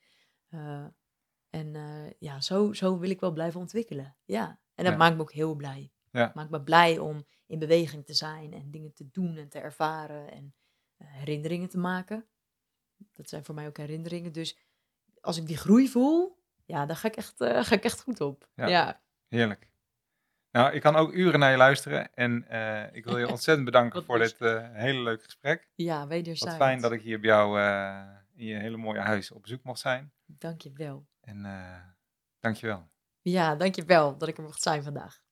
En ja, zo, zo wil ik wel blijven ontwikkelen. Ja, en dat Ja. maakt me ook heel blij. Ja. Maakt me blij om in beweging te zijn en dingen te doen en te ervaren en herinneringen te maken. Dat zijn voor mij ook herinneringen. Dus als ik die groei voel, ja, dan ga ik echt, eh, ga ik echt goed op. Ja. Ja, Heerlijk. Nou, ik kan ook uren naar je luisteren. En eh, ik wil je ontzettend bedanken Wat voor dit eh, hele leuke gesprek. ja Wat wederzijds. fijn dat ik hier bij jou in je hele mooie huis op bezoek mocht zijn. Dank je wel. En eh dankjewel. Ja, dank je wel dat ik er mocht zijn vandaag.